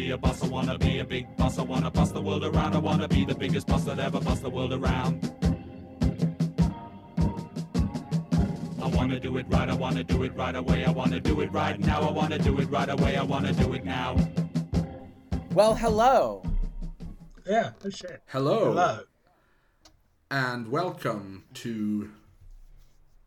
be a boss, I wanna be a big boss, I wanna bust the world around, I wanna be the biggest boss that ever bust the world around. I wanna do it right, I wanna do it right away, I wanna do it right now, I wanna do it right away, I wanna do it now. Well, hello. Yeah, oh shit. Hello. Hello. And welcome to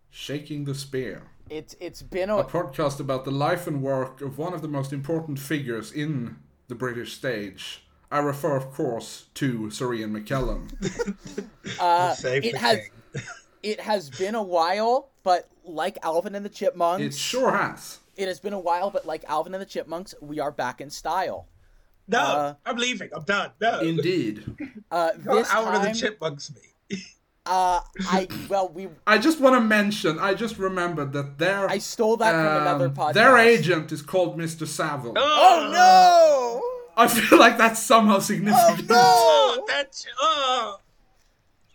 Shaking the Spear, It's it's been a a podcast about the life and work of one of the most important figures in the British stage. I refer, of course, to Sir Ian McKellen. uh, it has it has been a while, but like Alvin and the Chipmunks, It sure has. it has been a while, but like Alvin and the Chipmunks, we are back in style. No, Uh, I'm leaving. I'm done. No. Indeed. Uh, God, this Howard and time, the Chipmunks me. uh, I well we I just want to mention, I just remembered that their I stole that from another um, podcast. Their agent is called Mr. Savile. Oh no! I feel like that's somehow significant. no! Oh, that's oh.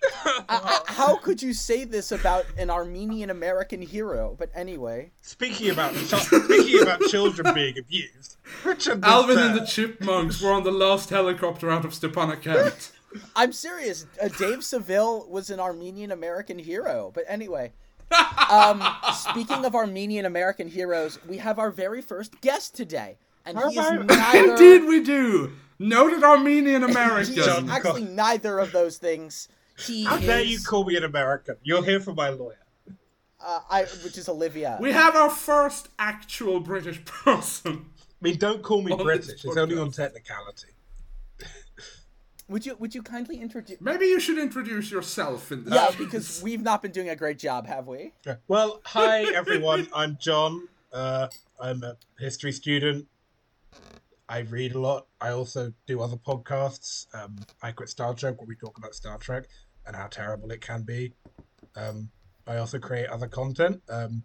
I- I- how could you say this about an Armenian American hero? But anyway, Speaking about speaking about children being abused, Richard the Alvin and the Chipmunks were on the last helicopter out of Stepanakert. I'm serious. Uh, Dave Seville was an Armenian American hero. But anyway, um, speaking of Armenian American heroes, we have our very first guest today, and he is neither. Indeed, we do. Noted Armenian He is American. John- actually neither of those things. He How is, dare you call me an American? You'll hear from my lawyer. uh, I, which is Olivia. We have our first actual British person. I mean, don't call me On British. It's only on technicality. Would you would you kindly introduce? Maybe you should introduce yourself in this. Yeah, because we've not been doing a great job, have we? Well, hi everyone. I'm John. Uh, I'm a history student. I read a lot. I also do other podcasts. Um, I quit Star Trek, where we talk about Star Trek and how terrible it can be. Um, I also create other content. Um,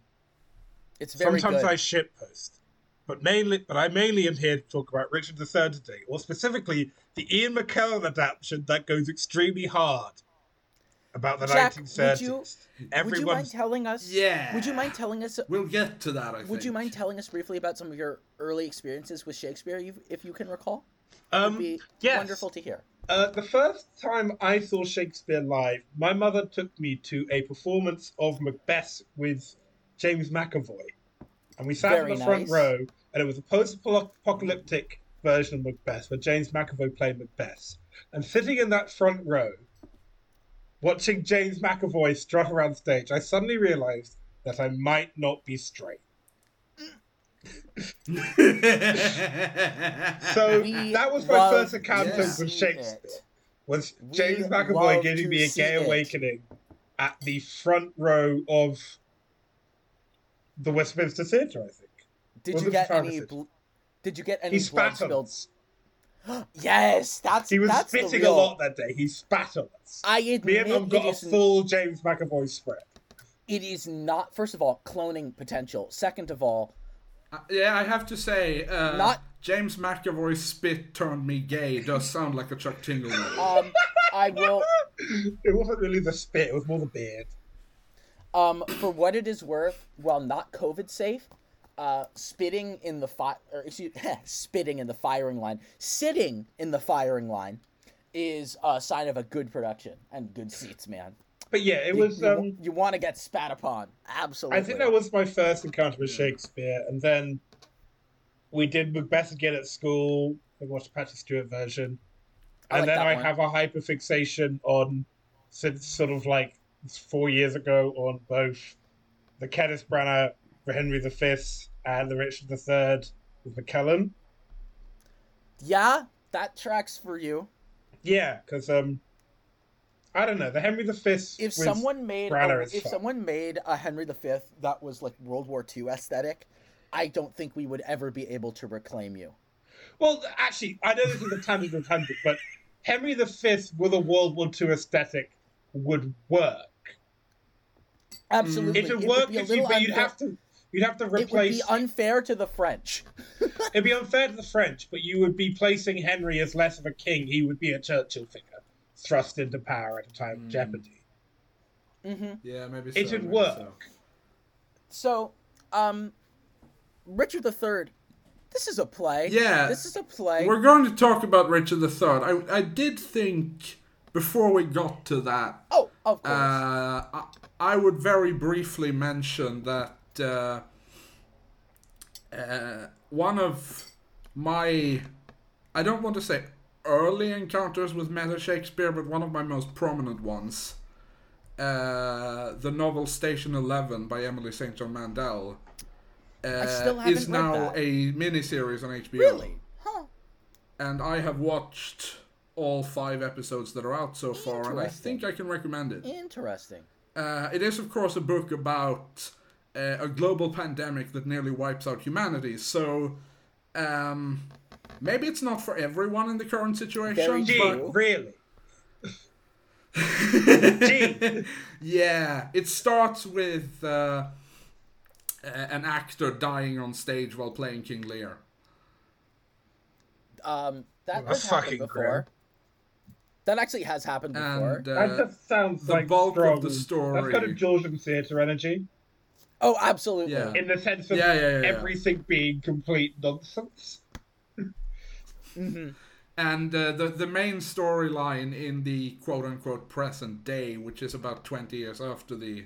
It's very sometimes good. I shit post, but mainly, but I mainly am here to talk about Richard III today, or specifically the Ian McKellen adaptation that goes extremely hard about the Jack, 1930s. would you- Would you mind telling us? Yeah. Would you mind telling us? We'll get to that, I think. Would you mind telling us briefly about some of your early experiences with Shakespeare, if you can recall? um, Would be yes. wonderful to hear. Uh, the first time I saw Shakespeare live, my mother took me to a performance of Macbeth with James McAvoy. And we sat Very in the front nice. row, and it was a post apocalyptic version of Macbeth where James McAvoy played Macbeth. And sitting in that front row, watching James McAvoy strut around stage, I suddenly realized that I might not be straight. So We that was my first encounter with Shakespeare. it. was James love McAvoy giving me a see gay it. awakening at the front row of the Westminster Theatre, I think. Did you get any? Bl- did you get any He blood spat on spilled? us. Yes, that's He was that's the spitting real. a lot that day. He spat on us. I admit, Me and Mum got a full James McAvoy spread. it is not. First of all, cloning potential. Second of all, Uh, yeah, I have to say, uh, Not- James McAvoy's spit turned me gay does sound like a Chuck Tingle novel. um, I will. It wasn't really the spit, it was more the beard. Um, for what it is worth, while not COVID safe, uh, spitting in the fi- or excuse, spitting in the firing line, sitting in the firing line, is a sign of a good production and good seats, man. But yeah, it You- was. you, Um, you want to get spat upon, absolutely. I think that was my first encounter with Shakespeare, and then we did Macbeth again at school. I watched Patrick Stewart version, I and like then I one. have a hyperfixation on since sort of like four years ago on both the Kenneth Branagh for Henry V and the Richard III with McKellen. Yeah, that tracks for you. Yeah, because um, I don't know the Henry V. If someone made a, if fun. someone made a Henry V that was like World War II aesthetic, I don't think we would ever be able to reclaim you. Well, actually, I know this is a tangent of tangent, but Henry V with a World War II aesthetic would work. Absolutely, It would It work be a if you, little but you'd unfair- have to you'd have to replace. It would be unfair to the French. It'd be unfair to the French, but you would be placing Henry as less of a king. He would be a Churchill figure, thrust into power at a time of jeopardy. hmm Yeah, maybe so. It would work. so. So, um, Richard III This is a play. Yeah. This is a play. We're going to talk about Richard III. I, I did think before we got to that, Oh, of course. uh, I, I would very briefly mention that uh, uh, one of my, I don't want to say early encounters with meta Shakespeare, but one of my most prominent ones, uh, the novel Station Eleven by Emily St. John Mandel. Uh, is now that. a miniseries on HBO really? Huh. and I have watched all five episodes that are out so far, and I think I can recommend it. Interesting. Uh, it is, of course, a book about uh, a global pandemic that nearly wipes out humanity. So, um, maybe it's not for everyone in the current situation. Very Gee, true. really? Gee. yeah, it starts with uh, an actor dying on stage while playing King Lear. Um, that That's has fucking before. Grim. That actually has happened before. And That uh, just sounds the like bulk of the story- That's kind of Georgian theatre energy, oh, absolutely. Yeah. in the sense of Yeah, yeah, yeah, yeah. everything being complete nonsense. And uh, the the main storyline in the quote unquote present day, which is about twenty years after the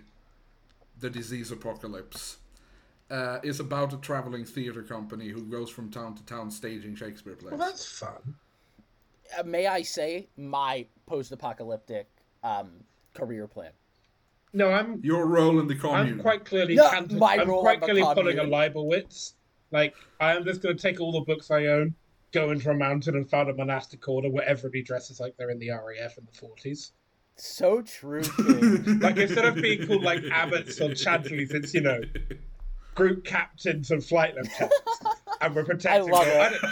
the disease apocalypse, uh, is about a traveling theater company who goes from town to town staging Shakespeare plays. Well, that's fun. Uh, may I say my post-apocalyptic um, career plan? No, I'm Your role in the commune. I'm quite clearly No, canti- my I'm role quite clearly pulling a commune. Leibowitz. Like I am just going to take all the books I own, go into a mountain and found a monastic order where everybody dresses like they're in the RAF in the forties. So true, King. Like instead of being called like abbots or chancelleries, it's you know group captains and flight lieutenants, and we're protecting. I love them. it.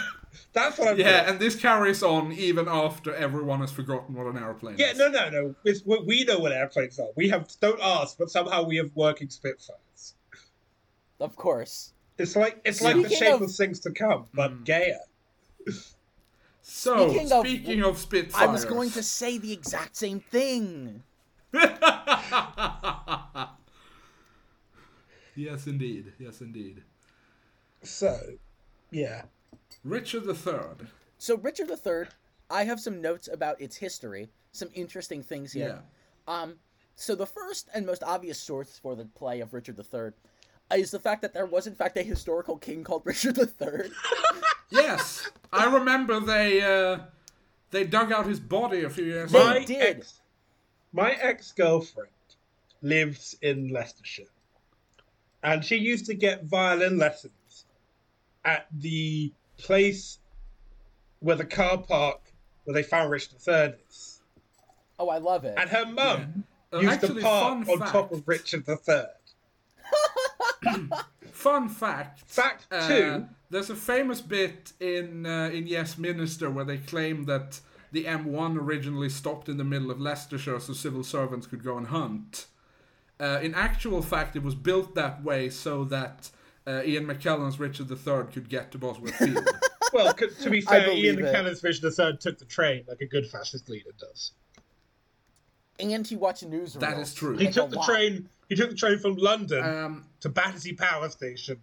Don't- That's what I'm. yeah, doing. and this carries on even after everyone has forgotten what an airplane is. Yeah, is. no, no, no. It's, we we know what airplanes are. We have don't ask, but somehow we have working Spitfires. of course. It's like it's like the Speaking shape of- of things to come, but Mm. gayer. So Speaking of- speaking of, Spitfires, I was going to say the exact same thing. yes, indeed. Yes, indeed. So, yeah. Richard III. So Richard III, I have some notes about its history, some interesting things here. Yeah. Um, so the first and most obvious source for the play of Richard III is the fact that there was in fact a historical king called Richard III. Yes, I remember they uh, they dug out his body a few years They ago. My did. ex, my ex girlfriend lives in Leicestershire, and she used to get violin lessons at the place where the car park where they found Richard III is, oh, I love it. and her mum Uh, used actually, to park fun on top of Richard III. Fun fact. Fact uh, two. there's a famous bit in uh, in Yes Minister where they claim that the M1 originally stopped in the middle of Leicestershire so civil servants could go and hunt. Uh, in actual fact, it was built that way so that uh, Ian McKellen's Richard III could get to Bosworth Field. Well, to be fair, Ian believe it. McKellen's Vision III took the train like a good fascist leader does. and he watched newsreels. That is true. He Like, took the lot. train. He took the train from London um, to Battersea Power Station,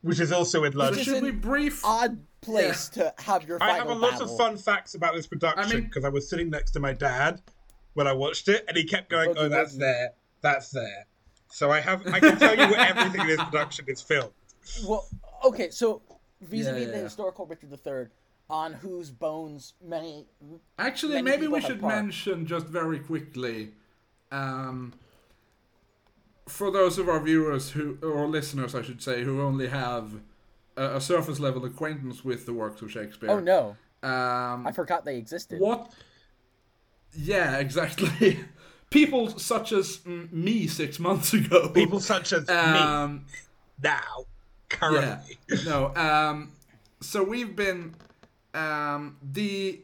which is also in London. is should an we brief? Odd place to have your I final have a lot battle. of fun facts about this production I mean- because I was sitting next to my dad when I watched it, and he kept going, "Oh, that's there, that's there." So I have, I can tell you where everything in this production is filmed. Well, okay, so vis-a-vis Yeah, yeah, the yeah. historical Richard III, on whose bones many Actually, many maybe we should parked. mention just very quickly, um, for those of our viewers who or listeners, I should say, who only have a, a surface level acquaintance with the works of Shakespeare. Oh no, Um, I forgot they existed. what? Yeah, exactly. People such as me six months ago. People such as me Um, now, yeah. currently. No. Um. So we've been. Um. The.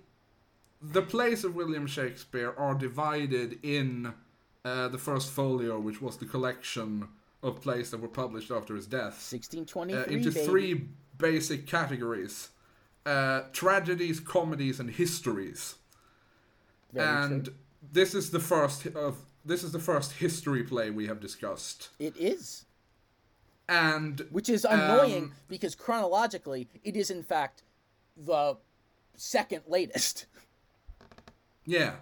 The plays of William Shakespeare are divided in uh, the first folio, which was the collection of plays that were published after his death, 1623, uh, into baby. three basic categories: uh, tragedies, comedies, and histories. Very and true. This is the first of this is the first history play we have discussed. It is. and which is annoying Um, because chronologically it is in fact the second latest. Yeah.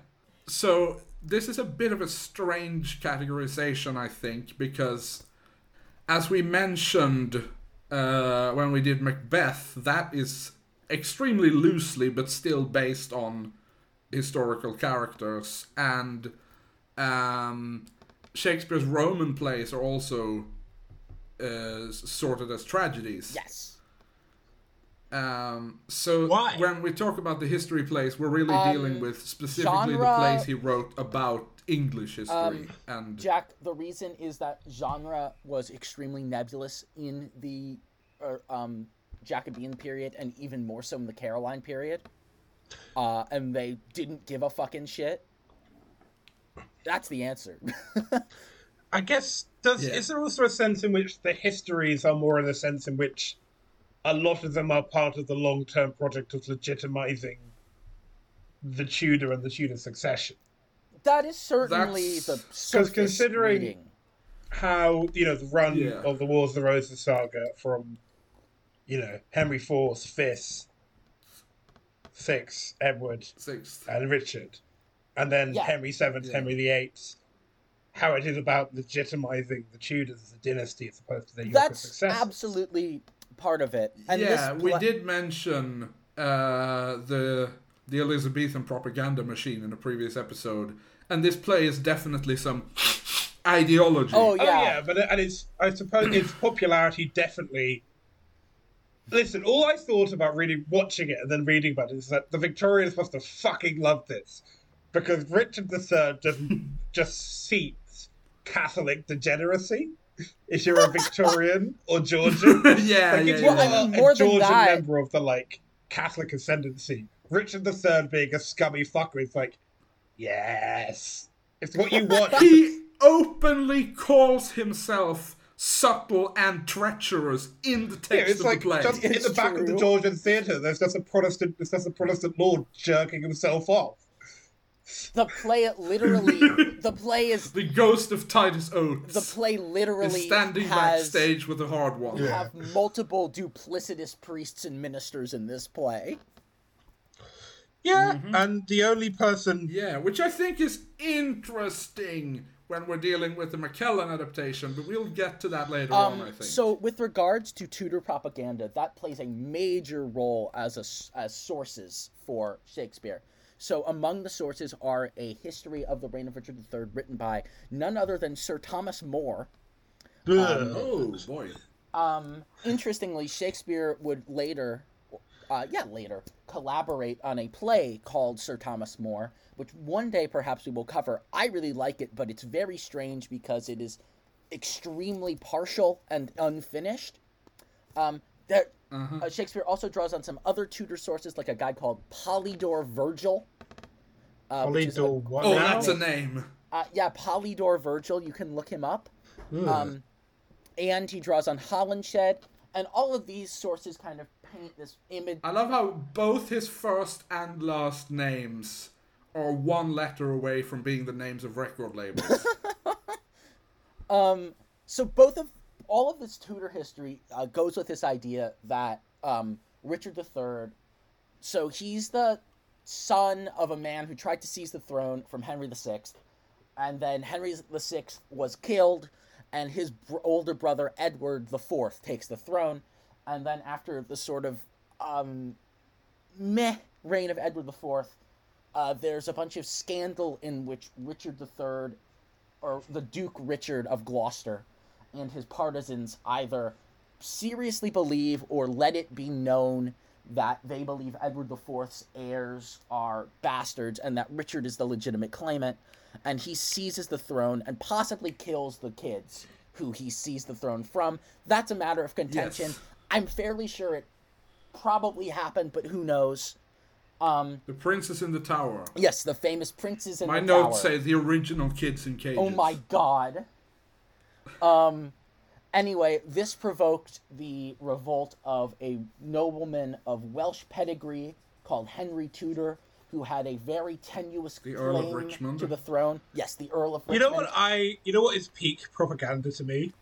So this is a bit of a strange categorization, I think, because as we mentioned uh, when we did Macbeth, that is extremely loosely but still based on historical characters, and um, Shakespeare's Roman plays are also uh, sorted as tragedies. Yes. Um, so Why? when we talk about the history plays, we're really Um, dealing with specifically genre- the plays he wrote about English history. Um, and Jack, the reason is that genre was extremely nebulous in the uh, um, Jacobean period and even more so in the Caroline period. Uh, and they didn't give a fucking shit. That's the answer. I guess does Yeah. is there also a sense in which the histories are more in the sense in which a lot of them are part of the long term project of legitimizing the Tudor and the Tudor succession. that is certainly That's- the 'cause surface considering- reading. How you know the run Yeah. of the Wars of the Roses saga from you know Henry IV's Fifth, Sixth, Edward, sixth. and Richard, and then Yeah. Henry VII, Yeah. Henry VIII. How it is about legitimizing the Tudors as a dynasty as opposed to their younger That's successors. absolutely part of it. And yeah, this we did mention uh, the the Elizabethan propaganda machine in a previous episode, and this play is definitely some ideology. Oh Oh yeah. yeah, but it- and it's I suppose its popularity definitely. Listen, all I thought about reading, watching it, and then reading about it is that the Victorians must have fucking loved this, because Richard III just just seats Catholic degeneracy. If you're a Victorian or Georgian, yeah, like yeah, if yeah. you Well, I are mean, a more than Georgian that- member of the like Catholic ascendancy, Richard III being a scummy fucker is like, yes, it's what you want. he openly calls himself subtle and treacherous in the text Yeah, it's of like the play. just in It's the back of the. Georgian theatre. There's just a Protestant. There's just a Protestant lord jerking himself off. The play literally the play is the ghost of Titus Oates the play is literally standing has backstage with a hard one. you have multiple duplicitous priests and ministers in this play. Yeah, Mm-hmm. and the only person. Yeah, which I think is interesting when we're dealing with the McKellen adaptation, but we'll get to that later on, I Um, think. so with regards to Tudor propaganda, that plays a major role as a s as sources for Shakespeare. So among the sources are a history of the reign of Richard III written by none other than Sir Thomas More. Ugh. oh boy. Um, interestingly, Shakespeare would later, uh, yeah, later collaborate on a play called Sir Thomas More, which one day perhaps we will cover. I really like it, but it's very strange because it is extremely partial and unfinished. Um, there, uh, Shakespeare also draws on some other Tudor sources, like a guy called Polydore Virgil. Uh, which is a- Polydore what Oh, that's a name. uh, yeah, Polydore Virgil. You can look him up. Um, and he draws on Holinshed, and all of these sources kind of paint this image. I love how both his first and last names are one letter away from being the names of record labels. Um, so both of all of this Tudor history uh, goes with this idea that um, Richard III. So he's the son of a man who tried to seize the throne from Henry VI, and then Henry VI was killed, and his br- older brother Edward IV takes the throne, and then after the sort of um, meh reign of Edward IV, uh, there's a bunch of scandal in which Richard III or the Duke Richard of Gloucester and his partisans either seriously believe or let it be known that they believe Edward IV's heirs are bastards and that Richard is the legitimate claimant, and he seizes the throne and possibly kills the kids who he seized the throne from. That's a matter of contention. Yes. I'm fairly sure it probably happened, but who knows? Um, the Princes in the Tower. yes, the famous princes in My the Tower. My notes say the original kids in cages. Oh my god. Um anyway, this provoked the revolt of a nobleman of Welsh pedigree called Henry Tudor who had a very tenuous The Earl of claim Richmond? to the throne. Yes, the Earl of You Richmond. know what I? You know what is peak propaganda to me?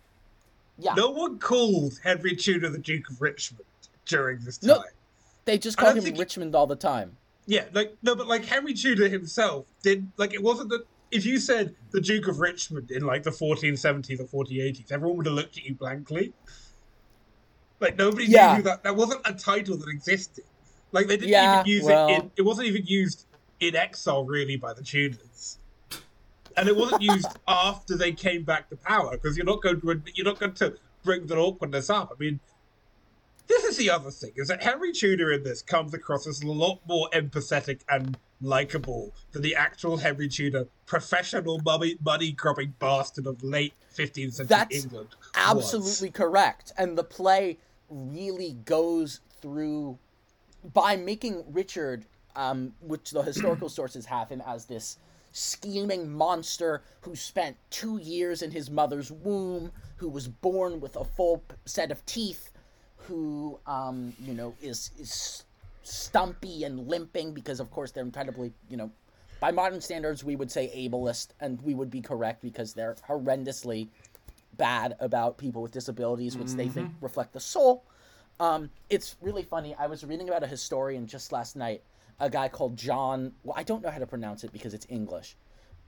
Yeah. No one called Henry Tudor the Duke of Richmond during this time. No. They just called him think Richmond all the time. Yeah, like no, but like Henry Tudor himself did like it wasn't that if you said the Duke of Richmond in like the 1470s or 1480s, everyone would have looked at you blankly. Like nobody Yeah. knew that that wasn't a title that existed. Like they didn't Yeah, even use well- it. In, it wasn't even used in exile really by the Tudors, and it wasn't used after they came back to power because you're not going to you're not going to bring that awkwardness up. I mean, this is the other thing is that Henry Tudor in this comes across as a lot more empathetic and likable than the actual Henry Tudor, professional money money grubbing bastard of late 15th century That's England. was. Absolutely correct. And the play really goes through by making Richard, um, which the historical sources have him as this scheming monster who spent two years in his mother's womb, who was born with a full set of teeth, who, um, you know, is is stumpy and limping because, of course, they're incredibly, you know, by modern standards, we would say ableist, and we would be correct because they're horrendously bad about people with disabilities, which they think reflect the soul. Um, it's really funny. I was reading about a historian just last night, a guy called John. Well, I don't know how to pronounce it because it's English,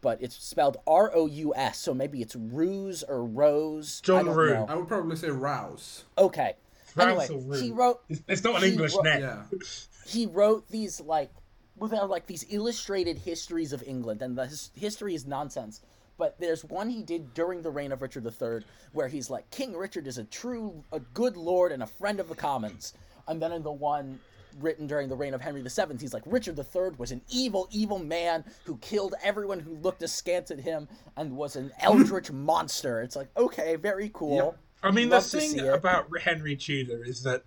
but it's spelled R O U S. So maybe it's Ruse or Rose. I John don't Rue. know. I would probably say rouse. Okay. Anyway, Rouse or he wrote It's, it's not an English wrote- name. Yeah. he wrote these like well they're like these illustrated histories of England and the his, history is nonsense but there's one he did during the reign of Richard III where he's like King Richard is a true a good lord and a friend of the commons and then in the one written during the reign of Henry VII he's like Richard III was an evil evil man who killed everyone who looked askance at him and was an eldritch monster. It's like okay very cool. I mean, Love the thing about Henry Tudor is that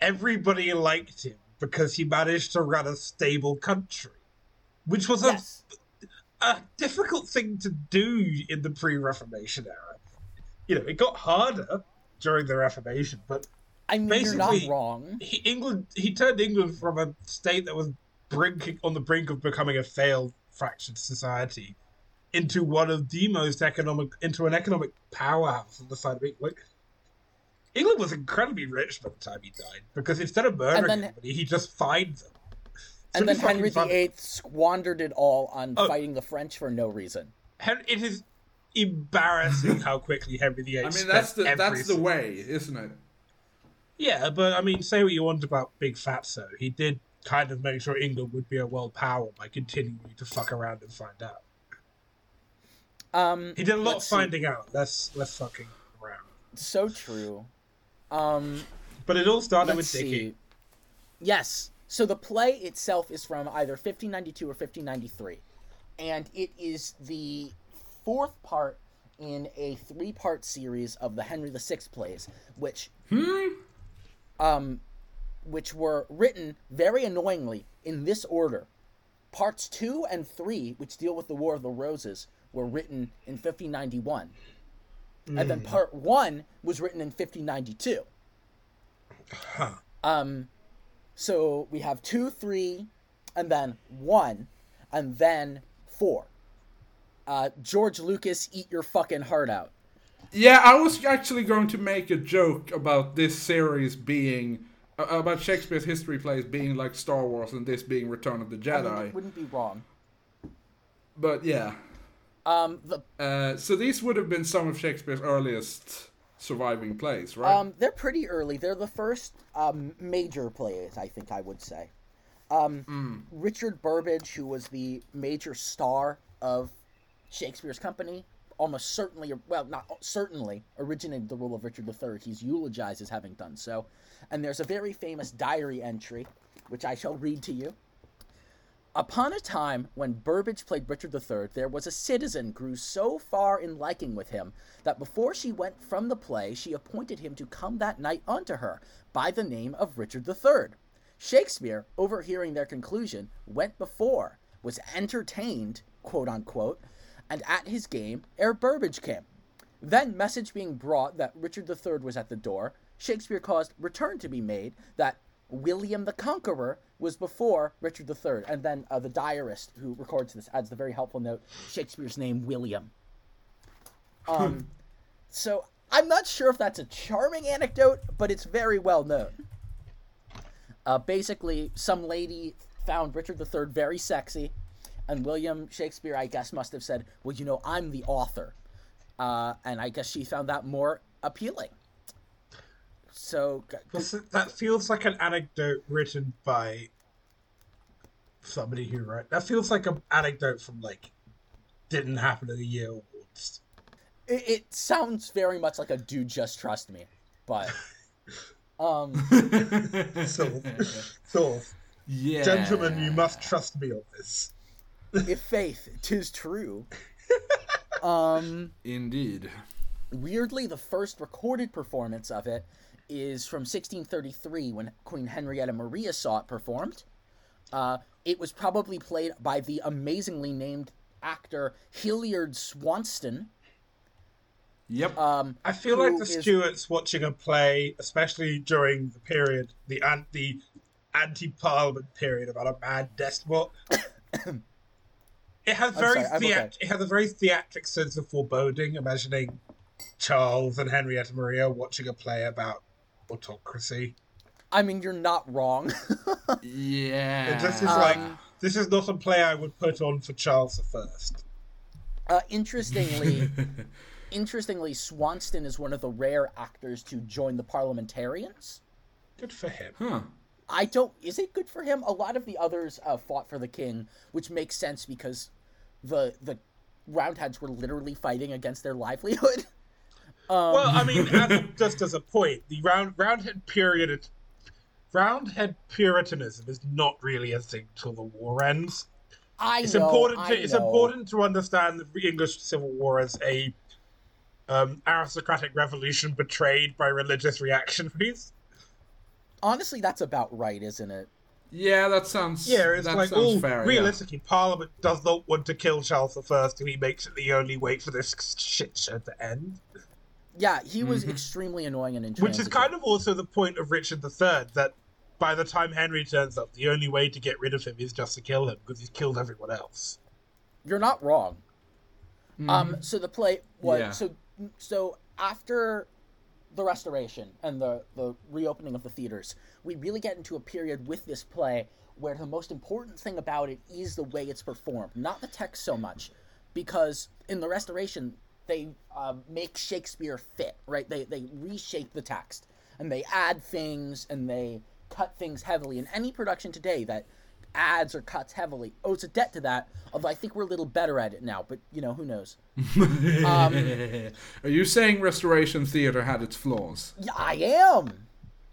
everybody liked him because he managed to run a stable country, which was a, yes. a difficult thing to do in the pre-Reformation era. You know, it got harder during the Reformation, but I mean you're not basically- wrong he, England he turned England from a state that was brink on the brink of becoming a failed fractured society into one of the most economic into an economic powerhouse on the side of England. Like, England was incredibly rich by the time he died because instead of murdering then- everybody, he just fined them. And It's then Henry. VIII squandered it all on Oh. fighting the French for no reason. It is embarrassing how quickly Henry VIII. I mean, that's the that's the way, isn't it? Yeah, but I mean, say what you want about Big Fatso, he did kind of make sure England would be a world power by continuing to fuck around and find out. Um, He did a lot of let's see. finding out, less less fucking around. So true. Um, But it all started with Dickie. Yes. So the play itself is from either 1592 or 1593, and it is the fourth part in a three-part series of the Henry VI plays, which um, which were written very annoyingly in this order. Parts two and three, which deal with the War of the Roses, were written in 1591, and then part one was written in 1592. Huh. Um, so we have two, three, and then one, and then four. Uh, George Lucas, eat your fucking heart out. Yeah, I was actually going to make a joke about this series being about Shakespeare's history plays being like Star Wars and this being Return of the I mean, Jedi. it wouldn't be wrong. But yeah, Um, the uh, so these would have been some of Shakespeare's earliest surviving plays, right? um, they're pretty early. They're the first um, major plays, I think I would say. Um, Richard Burbage, who was the major star of Shakespeare's company, almost certainly, well, not certainly, originated the role of Richard III. He's eulogized as having done so. And there's a very famous diary entry, which I shall read to you. Upon a time when Burbage played Richard III, there was a citizen grew so far in liking with him that before she went from the play, she appointed him to come that night unto her by the name of Richard III. Shakespeare, overhearing their conclusion, went before, was entertained, quote unquote, and at his game ere Burbage came. Then, message being brought that Richard III was at the door, Shakespeare caused return to be made that William the Conqueror was before Richard III. And then uh, the diarist who records this adds the very helpful note Shakespeare's name, William. Um, so I'm not sure if that's a charming anecdote, but it's very well known. Uh, basically, some lady found Richard III very sexy, and William Shakespeare, I guess, must have said, "Well, you know, I'm the author," uh, and I guess she found that more appealing. So, g- that feels like an anecdote written by somebody who wrote. That feels like an anecdote from like didn't happen in the year awards. it, it sounds very much like a "dude, just trust me," but um, So, so, yeah. gentlemen, you must trust me on this. If faith, tis true. Um. Indeed. Weirdly, the first recorded performance of it is from 1633 when Queen Henrietta Maria saw it performed. Uh, it was probably played by the amazingly named actor Hilliard Swanston. Yep. Um, I feel like who the is- Stuarts watching a play, especially during the period, the an- the anti-parliament period about a mad despot. It has I'm very sorry, theat- okay. it has a very theatric sense of foreboding, imagining Charles and Henrietta Maria watching a play about autocracy. I mean, you're not wrong. yeah. And this is Um, like this is not a play I would put on for Charles the First. uh, interestingly, interestingly, Swanston is one of the rare actors to join the parliamentarians. Good for him. Huh. I don't. Is it good for him? A lot of the others uh, fought for the king, which makes sense because the the Roundheads were literally fighting against their livelihood. Um, Well, I mean, just as a point, the round Roundhead period, Roundhead Puritanism is not really a thing till the war ends. I It's know. important. I To, it's know. important to understand the English Civil War as a um, aristocratic revolution betrayed by religious reactionaries. Honestly, that's about right, isn't it? Yeah, that sounds. Yeah, it's that like, sounds oh, fair. yeah. realistically, Parliament does not want to kill Charles the First, and he makes it the only way for this shit show to end. Yeah, he was Mm-hmm. extremely annoying and interesting. Which is kind of also the point of Richard III, that by the time Henry turns up, the only way to get rid of him is just to kill him, because he's killed everyone else. You're not wrong. Um, so the play was Yeah. so so after the restoration and the the reopening of the theaters, we really get into a period with this play where the most important thing about it is the way it's performed, not the text so much, because in the restoration they um, make Shakespeare fit, right? They they reshape the text and they add things and they cut things heavily. In any production today that adds or cuts heavily owes a debt to that. Although I think we're a little better at it now, but you know who knows. Um, Are you saying Restoration Theatre had its flaws? Yeah, I am.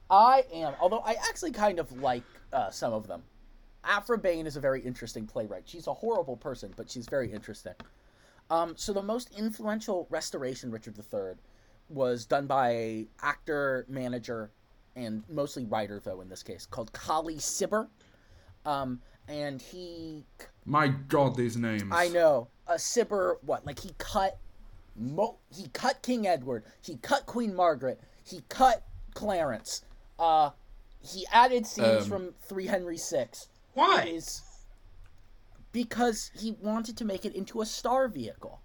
I am. Although I actually kind of like uh, some of them. Aphra Behn is a very interesting playwright. She's a horrible person, but she's very interesting. Um, so the most influential restoration Richard III was done by actor, manager, and mostly writer though in this case called Colley Cibber. Um, and he My God, these names. I know. A Cibber, what? Like he cut, Mo- he cut King Edward. He cut Queen Margaret. He cut Clarence. Uh, he added scenes Um. from Three Henry Six. Why? Is because he wanted to make it into a star vehicle,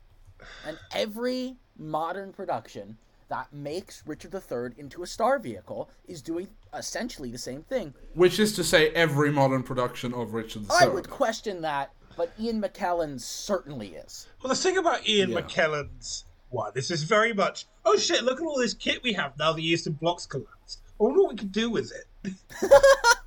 and every modern production that makes Richard III into a star vehicle is doing essentially the same thing. Which is to say, every modern production of Richard III. I would question that, but Ian McKellen certainly is. Well, the thing about Ian Yeah. McKellen's one, this is very much, oh shit, look at all this kit we have now the Eastern Bloc's collapsed. I wonder what we can do with it.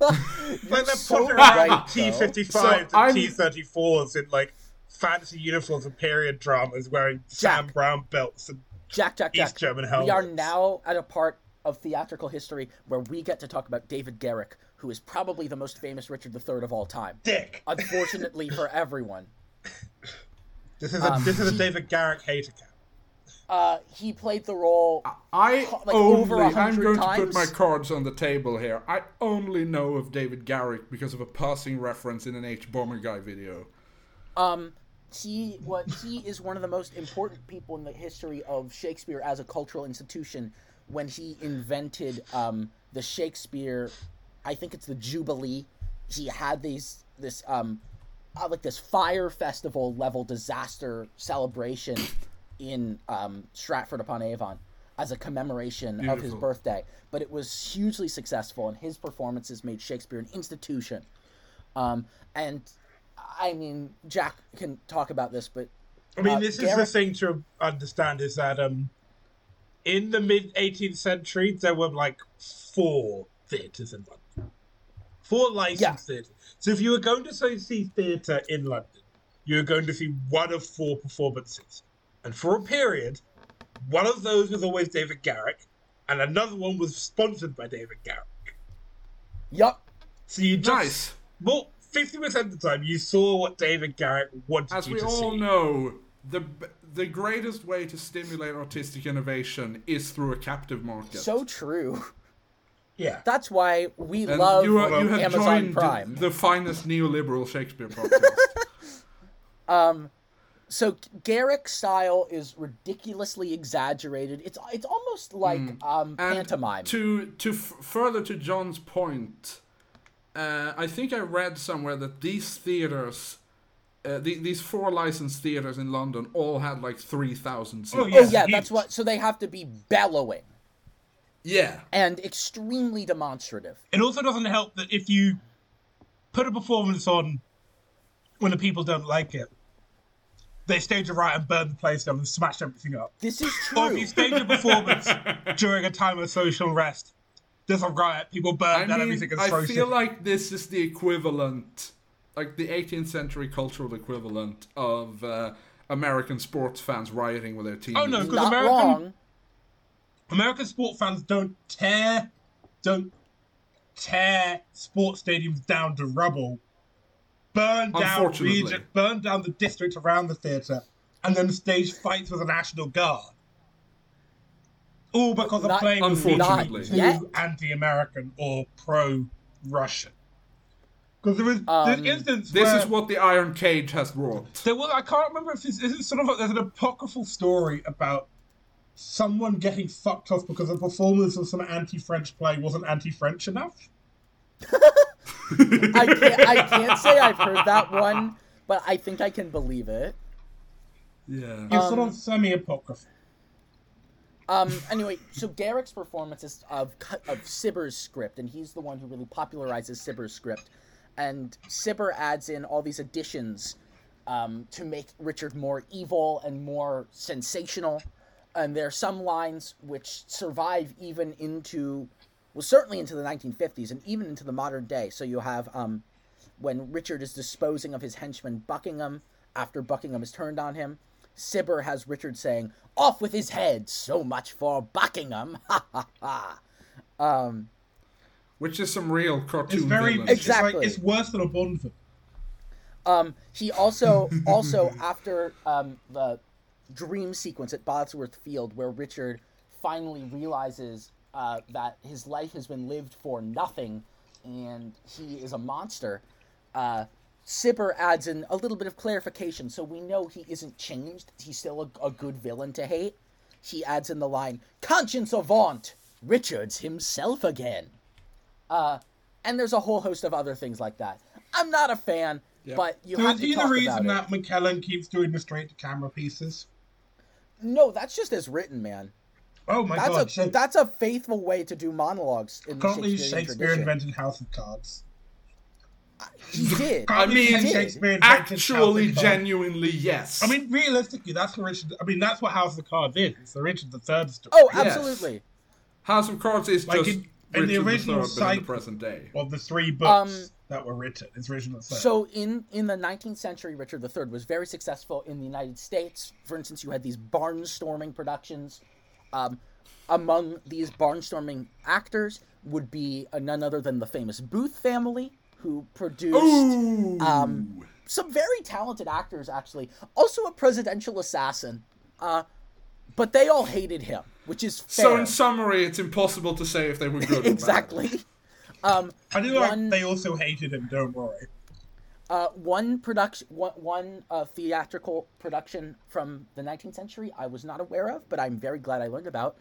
like they're so putting around right, T though. 55s So and I'm- T 34s in like fancy uniforms and period dramas wearing Sam Browne belts and Jack, Jack, Jack. East German We are now at a part of theatrical history where we get to talk about David Garrick, who is probably the most famous Richard III of all time. dick. Unfortunately for everyone, This is a, Um, this is a he- David Garrick hater camp. uh, he played the role. I like, over only, a I'm hundred going to put my cards on the table here. I only know of David Garrick because of a passing reference in an hbomberguy video. Um, he what he is one of the most important people in the history of Shakespeare as a cultural institution. When he invented um, the Shakespeare, I think it's the Jubilee. He had these this um, uh, like this Fyre Festival level disaster celebration in um, Stratford upon Avon. as a commemoration of his birthday. But it was hugely successful, and his performances made Shakespeare an institution. Um, and I mean, Jack can talk about this, but I mean, Uh, this is the thing to understand is that um, in the mid 18th century, there were like four theatres in London, four licensed Yeah. theatres. So if you were going to say, see theatre in London, you were going to see one of four performances, and for a period, one of those was always David Garrick, and another one was sponsored by David Garrick. yup, So you just Nice. well, fifty percent of the time, you saw what David Garrick wanted As you we all know, the the greatest way to stimulate artistic innovation is through a captive market. so true. Yeah. That's why we and love you, are, you have Amazon joined Prime. the finest neoliberal Shakespeare podcast. so Garrick's style is ridiculously exaggerated. It's it's almost like um, Hmm. Pantomime. To to f- further to John's point, uh, I think I read somewhere that these theaters, uh, the, these four licensed theaters in London, all had like three thousand seats. Oh, oh yeah, that's what. So they have to be bellowing yeah. and extremely demonstrative. It also doesn't help that if you put a performance on when the people don't like it, they stage a riot and burn the place down and smash everything up. This is true. Or if true. you stage a performance during a time of social rest, there's a riot, people burn I down mean, everything and I throw feel like this is the equivalent, like the 18th century cultural equivalent of uh, American sports fans rioting with their teams. Oh, no. because American- wrong. American sport fans don't tear, don't tear sports stadiums down to rubble, burn down Unfortunately. region, burn down the district around the theatre, and then stage fights with the National Guard. All because of Not- playing with Unfortunately. people Not too anti-American or pro-Russian. Because there was Um, this instance This where is what the Iron Cage has wrought. there was I can't remember if this, this is sort of a, there's an apocryphal story about someone getting fucked off because the performance of some anti-French play wasn't anti-French enough. I can't. I can't say I've heard that one, but I think I can believe it. Yeah. It's sort of semi-apocryphal. Um. Anyway, so Garrick's performance is of of Cibber's script, and he's the one who really popularizes Cibber's script. And Cibber adds in all these additions um, to make Richard more evil and more sensational. And there are some lines which survive even into, well, certainly into the 1950s and even into the modern day. So you have um, when Richard is disposing of his henchman Buckingham after Buckingham has turned on him. Cibber has Richard saying, "Off with his head! So much for Buckingham!" Ha ha ha. Um, Which is some real cartoon It's very villains. it's Exactly. like it's worse than a Bond film. Um, he also also after um, the dream sequence at Bosworth Field, where Richard finally realizes uh, that his life has been lived for nothing, and he is a monster. Uh, Cibber adds in a little bit of clarification, so we know he isn't changed. He's still a, a good villain to hate. He adds in the line, "Conscience avaunt, Richard's himself again." Uh, and there's a whole host of other things like that. I'm not a fan, but you So have is to he the reason that McKellen keeps doing the straight-to-camera pieces? No, that's just as written, man. Oh my That's god! a so that's a faithful way to do monologues in the apparently Shakespearean Shakespeare tradition. invented House of Cards. He did. I mean, Shakespeare actually, genuinely, yes. I mean, realistically, that's the Richard. I mean, that's what House of Cards is. It's the Richard the Third story. oh, Yes. absolutely. House of Cards is Like just in- in the original III, but in the present day. of the three books Um, that were written. It's original. Third. So in in the 19th century, Richard III was very successful in the United States. For instance, you had these barnstorming productions. Um, among these barnstorming actors would be uh, none other than the famous Booth family, who produced Ooh. um, some very talented actors, actually. Also a presidential assassin. Uh, but they all hated him, which is fair. so in summary, it's impossible to say if they were good. or bad. exactly. Um, I do like they also hated him. Don't worry. Uh, one production, one, one uh, theatrical production from the 19th century I was not aware of, but I'm very glad I learned about,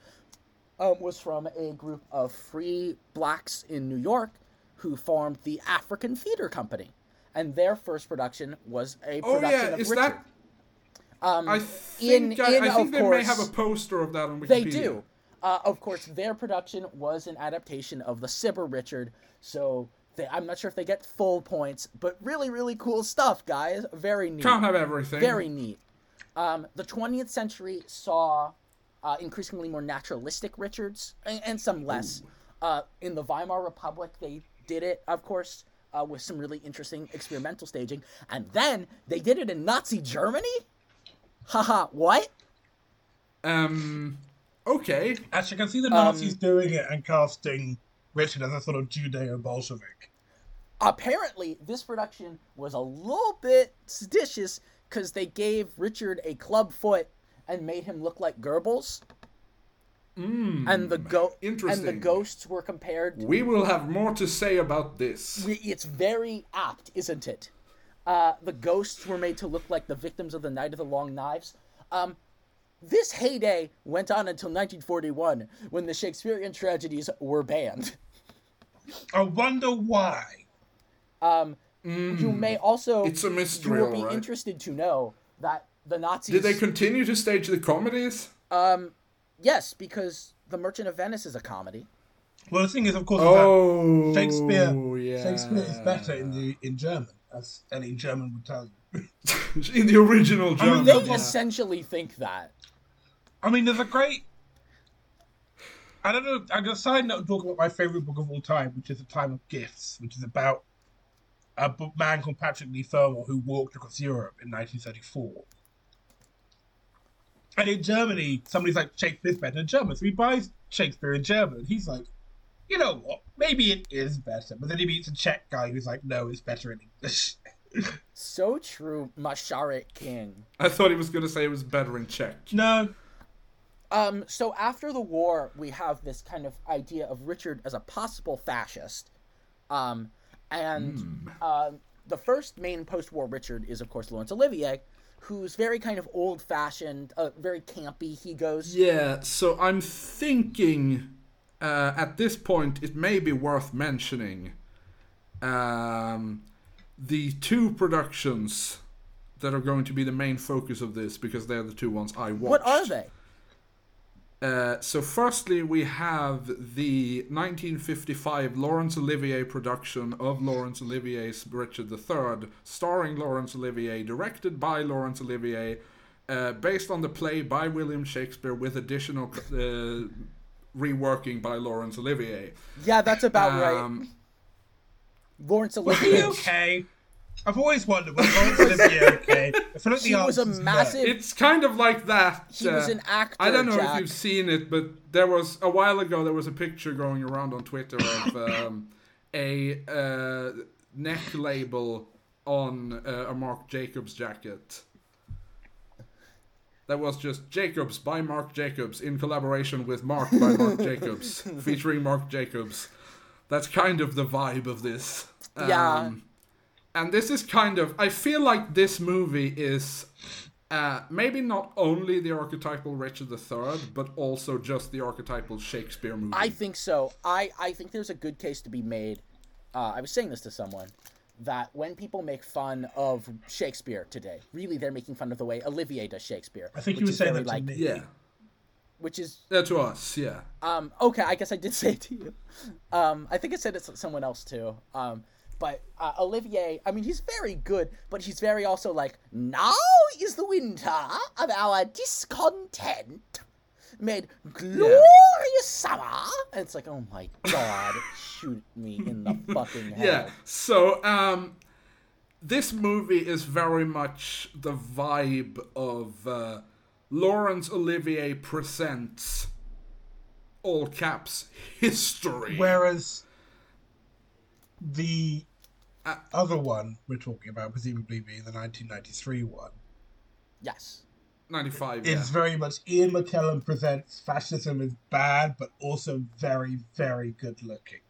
um, was from a group of free blacks in New York who formed the African Theater Company, and their first production was a Oh production yeah, of is Richard. that? Um, I in- think, I, in, I think they may have a poster of that on Wikipedia. they do. Uh, of course, their production was an adaptation of the Cibber Richard, so they, I'm not sure if they get full points, but really, really cool stuff, guys. Very neat. Can't have everything. Very neat. Um, the 20th century saw uh, increasingly more naturalistic Richards and, and some less. Uh, in the Weimar Republic, they did it, of course, uh, with some really interesting experimental staging. And then they did it in Nazi Germany? Haha, what? Um. Okay. As you can see the Um, Nazis doing it and casting Richard as a sort of Judeo-Bolshevik. Apparently, this production was a little bit seditious because they gave Richard a club foot and made him look like Goebbels. And the go and the ghosts were compared We will have more to say about this. It's very apt, isn't it? Uh, the ghosts were made to look like the victims of the Night of the Long Knives. Um, this heyday went on until 1941, when the Shakespearean tragedies were banned. I wonder why. Um, You may also Mm. It's a mystery, You will be alright. interested to know that the Nazis. Did they continue to stage the comedies? Um, yes, because The Merchant of Venice is a comedy. Well, the thing is, of course, is Oh, that Shakespeare. yeah. Shakespeare is better in the in German, as any German would tell you. in the original German. They yeah. essentially think that. I mean, there's a great. I don't know. I'm gonna side note talk about my favorite book of all time, which is *The Time of Gifts*, which is about a man called Patrick Leigh Fermor who walked across Europe in 1934. And in Germany, somebody's like, Shakespeare's better in German. So he buys Shakespeare in German. And he's like, you know what? Maybe it is better. But then he meets a Czech guy who's like, no, it's better in English. So true, Masharik King. I thought he was going to say it was better in Czech. no. Um, so after the war, we have this kind of idea of Richard as a possible fascist. Um, and uh, the first main post-war Richard is, of course, Laurence Olivier, who's very kind of old-fashioned, uh, very campy. He goes, Yeah, so I'm thinking uh, at this point it may be worth mentioning um, the two productions that are going to be the main focus of this because they're the two ones I watched. "What are they?" Uh, so, firstly, we have the 1955 Laurence Olivier production of Laurence Olivier's Richard III, starring Laurence Olivier, directed by Laurence Olivier, uh, based on the play by William Shakespeare with additional uh, reworking by Laurence Olivier. Yeah, that's about right. Um, Laurence Was he Olivier. okay? I've always wondered, was Laurence Olivier okay? I feel like the was a answer's no. massive. It's kind of like that. He was uh, an actor. I don't know Jack. if you've seen it, but there was a while ago there was a picture going around on Twitter of um, a uh, neck label on uh, a Marc Jacobs jacket. That was just Jacobs by Marc Jacobs in collaboration with Mark by Marc Jacobs, featuring Marc Jacobs. That's kind of the vibe of this. Yeah. And this is kind of. I feel like this movie is uh, maybe not only the archetypal Richard III, but also just the archetypal Shakespeare movie. I think so. I, I think there's a good case to be made. Uh, I was saying this to someone that when people make fun of Shakespeare today, really they're making fun of the way Olivier does Shakespeare. I think you were is saying very, that to like, me. yeah. Which is to us, yeah. um okay. I guess I did say it to you. Um, I think I said it to someone else too. Um, but uh, Olivier, I mean, he's very good, but he's very also like now is the winter of our discontent made glorious summer. And it's like, oh my god, shoot me in the fucking head. Yeah. So, um, this movie is very much the vibe of uh, Laurence Olivier presents all caps history. Whereas the Uh, other one we're talking about, presumably being the 1993 one, Yes. 95, It's yeah. very much Ian McKellen presents fascism is bad, but also very, very good looking.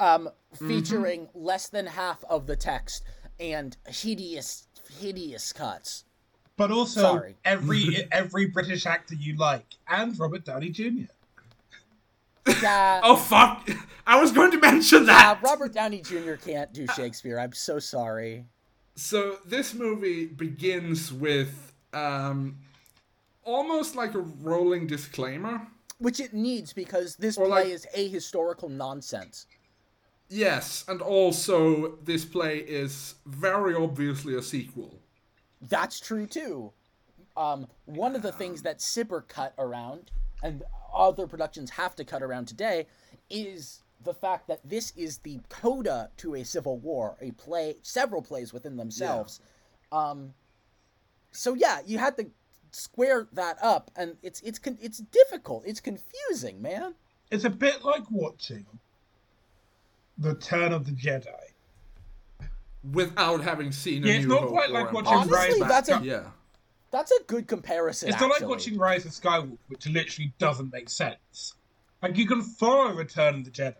Um, featuring less than half of the text and hideous, hideous cuts. But also Sorry. every every British actor you like, and Robert Downey Jr. Yeah. Oh, fuck! I was going to mention Uh, that! Robert Downey Jr. can't do Shakespeare. I'm so sorry. So this movie begins with um, almost like a rolling disclaimer. which it needs because this Or, play like- is ahistorical nonsense. Yes, and also this play is very obviously a sequel. That's true too. Um, one of the things that Cibber cut around, and other productions have to cut around today, is the fact that this is the coda to a civil war, a play, several plays within themselves. Um, so yeah, you had to square that up, and it's it's it's difficult. It's confusing, man. It's a bit like watching The Turn of the Jedi. Without having seen Yeah, a it's New not Hope quite like watching Honestly, Rise that's a Yeah. That's a good comparison. It's not like watching Rise of Skywalker, which literally doesn't make sense. Like you can follow Return of the Jedi.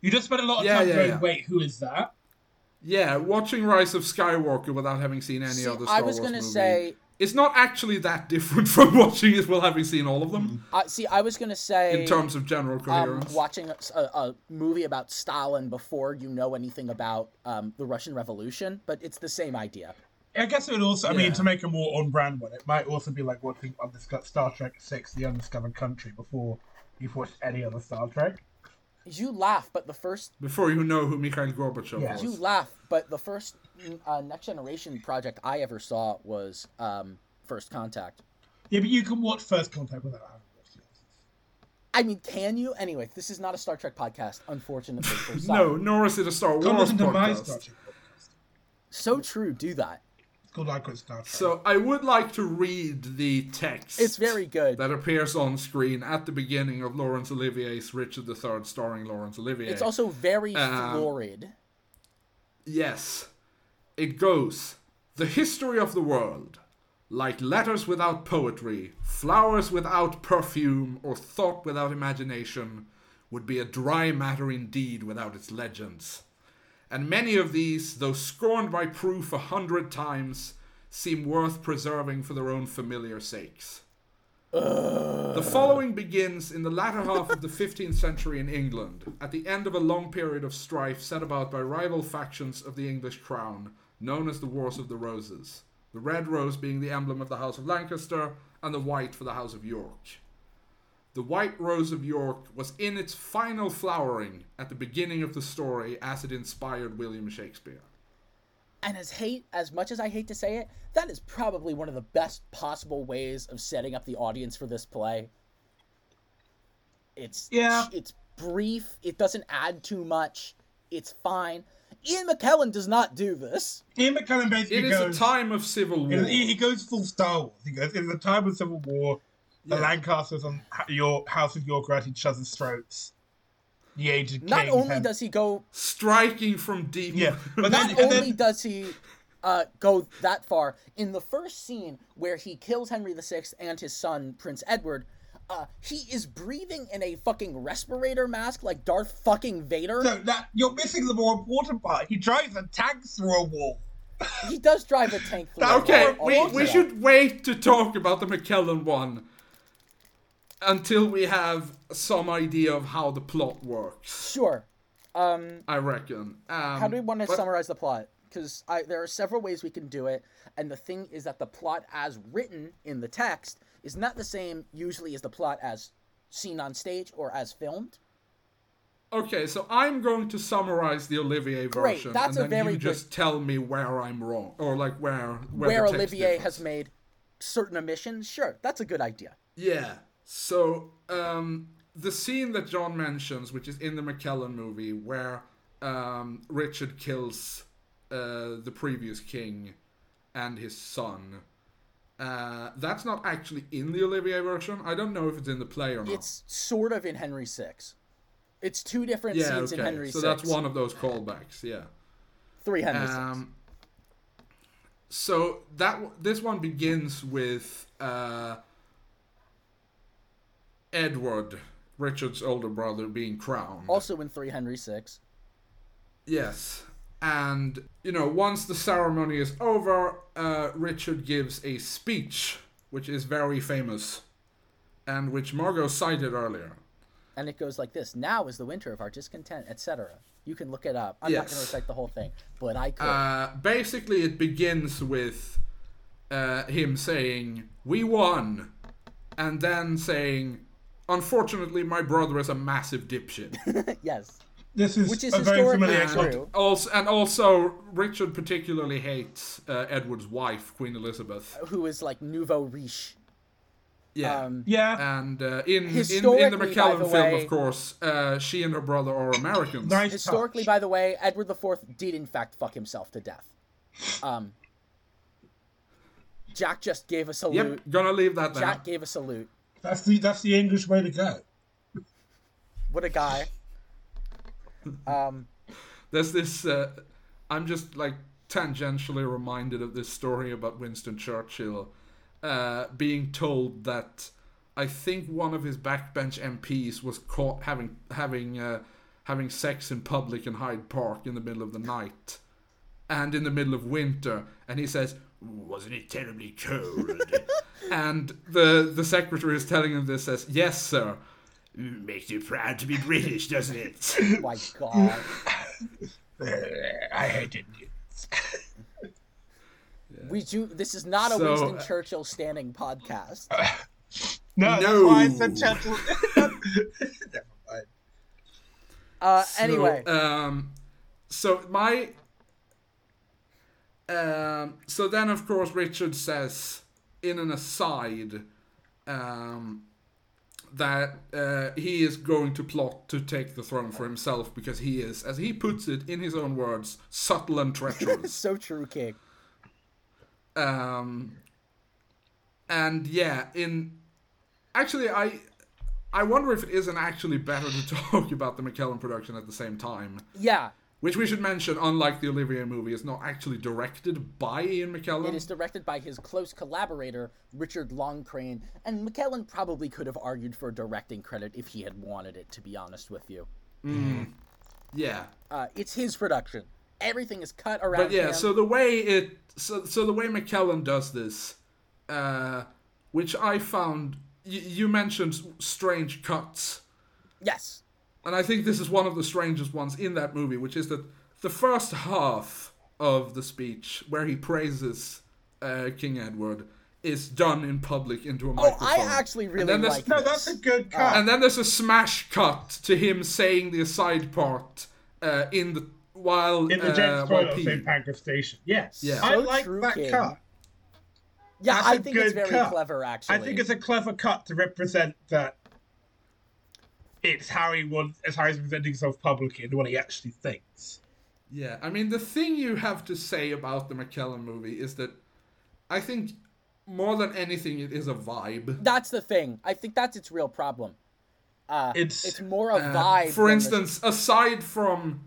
You just spend a lot of Yeah, time yeah, going, yeah. "Wait, who is that?" Yeah, watching Rise of Skywalker without having seen any See, other Star I was Wars gonna movie, say it's not actually that different from watching it while having seen all of them Uh, see, I was gonna say in terms of general um, coherence. watching a, a, a movie about Stalin before you know anything about um, the Russian Revolution, but it's the same idea. I guess it would also. I Yeah. mean, to make a more on-brand one, it might also be like watching Undisco- Star Trek Six: The Undiscovered Country before you've watched any other Star Trek. You laugh, but the first Before you know who Mikhail Gorbachev Yeah. was. you laugh, but the first uh, Next Generation project I ever saw was um, First Contact. Yeah, but you can watch First Contact without having watched the. I mean, can you? Anyway, this is not a Star Trek podcast, unfortunately. No, nor is it a Star Come Wars listen Star podcast. Trek podcast. So true. Do that. It's called I Quit Star Trek. So I would like to read the text. It's very good. That appears on screen at the beginning of Laurence Olivier's Richard III, starring Laurence Olivier. It's also very Um, florid. Yes. It goes The history of the world, like letters without poetry, flowers without perfume, or thought without imagination, would be a dry matter indeed without its legends. And many of these, though scorned by proof a hundred times, seem worth preserving for their own familiar sakes. The following begins in the latter half of the 15th century in England, at the end of a long period of strife set about by rival factions of the English crown, known as the Wars of the Roses. The red rose being the emblem of the House of Lancaster, and the white for the House of York. The White Rose of York was in its final flowering at the beginning of the story as it inspired William Shakespeare. And as hate as much as I hate to say it, that is probably one of the best possible ways of setting up the audience for this play. It's Yeah. it's brief, it doesn't add too much, it's fine. Ian McKellen does not do this. Ian McKellen basically It is goes. a time of civil war. He he goes full Star Wars. He goes in the time of Civil War. The Yeah. Lancasters and your House of York are at each other's throats. The aged king. Not only had- does he go Striking from deep. yeah, but not and only then does he uh, go that far in the first scene where he kills Henry VI and his son Prince Edward, uh, he is breathing in a fucking respirator mask like Darth fucking Vader. no, that you're missing the more important part. He drives a tank through a wall. He does drive a tank through. a Okay, wall, I'll we, we should wait to talk about the McKellen one until we have some idea of how the plot works. Sure. Um, I reckon. Um, how do we want to but- summarize the plot? Because there are several ways we can do it, and the thing is that the plot as written in the text is not the same usually as the plot as seen on stage or as filmed. Okay, so I'm going to summarize the Olivier Great, version, that's a and then very you good- just tell me where I'm wrong, or like where where, where Olivier differs. has made certain omissions. Sure, that's a good idea. Yeah. So um, the scene that John mentions, which is in the McKellen movie, where um, Richard kills uh, the previous king and his son. Uh, that's not actually in the Olivier version. I don't know if it's in the play or not. It's sort of in Henry VI. It's two different yeah, scenes okay. in Henry so VI. that's one of those callbacks. Yeah. Three Henry VI. Um, so that this one begins with uh, Edward, Richard's older brother, being crowned. Also in three Henry VI. Yes, and you know once the ceremony is over, uh, Richard gives a speech, which is very famous, and which Margot cited earlier. And it goes like this Now is the winter of our discontent, etc. You can look it up. I'm not going to recite the whole thing, but I could. Uh, basically, it begins with uh, him saying, "We won," and then saying, unfortunately, my brother is a massive dipshit. yes. This is, Which is a very historically familiar true. also, and also, Richard particularly hates uh, Edward's wife, Queen Elizabeth. Who is like nouveau riche. Yeah. Um, Yeah, and uh, in, in in the Historically, McKellen the film, way- of course, uh, she and her brother are Americans. nice Historically, touch. by the way, Edward IV did in fact fuck himself to death. Um, Jack just gave a salute. Yep, gonna leave that there. Jack gave a salute. That's the that's the English way to go. What a guy. Um, There's this. Uh, I'm just like tangentially reminded of this story about Winston Churchill uh, being told that I think one of his backbench MPs was caught having having uh, having sex in public in Hyde Park in the middle of the night and in the middle of winter, and he says, "Wasn't it terribly cold?" and the the secretary is telling him this says, "Yes, sir." Makes you proud to be British, doesn't it? oh my God. I hate Indians. We do. This is not a So, Winston uh, Churchill standing podcast. No, No. that's why I said Churchill. Never mind. Uh, So, anyway, um, so my, um, so then of course Richard says in an aside, um, that uh, he is going to plot to take the throne for himself because he is, as he puts it in his own words, subtle and treacherous. so true, King. um, and yeah, in actually, I I wonder if it isn't actually better to talk about the McKellen production at the same time. Yeah, Which we should mention, unlike the Olivier movie, is not actually directed by Ian McKellen. it is directed by his close collaborator Richard Loncraine, and McKellen probably could have argued for directing credit if he had wanted it. To be honest with you, Yeah, uh, it's his production. Everything is cut around. but yeah. him. So the way it, so so the way McKellen does this, uh, which I found, y- you mentioned strange cuts. yes, And I think this is one of the strangest ones in that movie, which is that the first half of the speech, where he praises uh, King Edward, is done in public into a Oh, microphone. I actually And really then there's- like No, that's a good cut. And then there's a smash cut to him saying the aside part uh, in the while in the uh, James toilet of peeing. St Pancras Station. Yes, Yeah. I like true, that King. cut. Yeah, That's I a think it's very cut. clever. Actually, I think it's a clever cut to represent that it's how he wants, it's how he's presenting himself publicly and what he actually thinks. Yeah, I mean the thing you have to say about the McKellen movie is that I think more than anything it is a vibe. that's the thing. I think that's its real problem. Uh, It's- it's more a Uh, vibe. For than the- instance, aside from,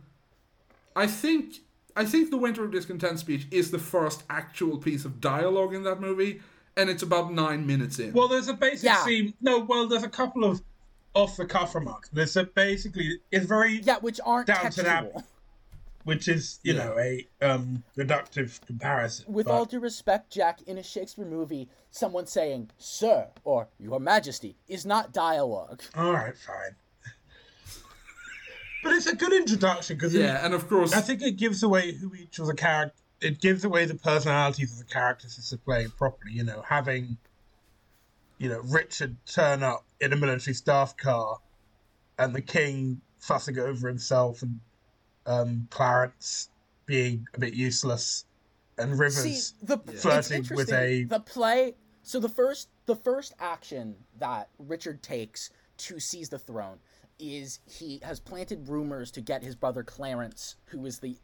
I think I think the Winter of Discontent speech is the first actual piece of dialogue in that movie, and it's about nine minutes in. Well, there's a basic Yeah. scene. No, well, there's a couple of off the cuff remarks. There's a basically it's very yeah, which aren't Downton to that, which is you Yeah. know a um reductive comparison. With but- all due respect, Jack, in a Shakespeare movie, someone saying "Sir" or "Your Majesty" is not dialogue. all right, fine. but it's a good introduction because yeah, and of course, I think it gives away who each of the character. It gives away the personalities of the characters as they're playing properly. You know, having, you know, Richard turn up in a military staff car, and the king fussing over himself, and um, Clarence being a bit useless, and Rivers. See, the flirting with a- the play. So the first the first action that Richard takes to seize the throne is he has planted rumors to get his brother Clarence, who is the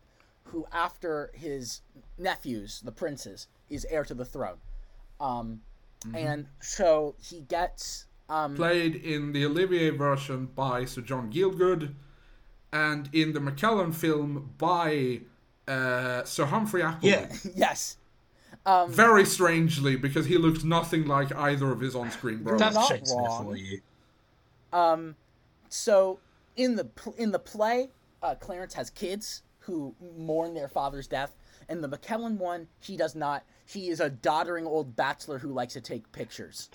who after his nephews, the princes, is heir to the throne. Um, Mm-hmm. and so he gets um played in the Olivier version by Sir John Gielgud, and in the McKellen film by uh, Sir Humphrey Appleby. Yeah. yes. Very strangely, because he looks nothing like either of his on-screen brothers. That's not Shakespeare wrong. for you. So in the pl- in the play, uh, Clarence has kids who mourn their father's death, and the McKellen one, he does not. He is a doddering old bachelor who likes to take pictures.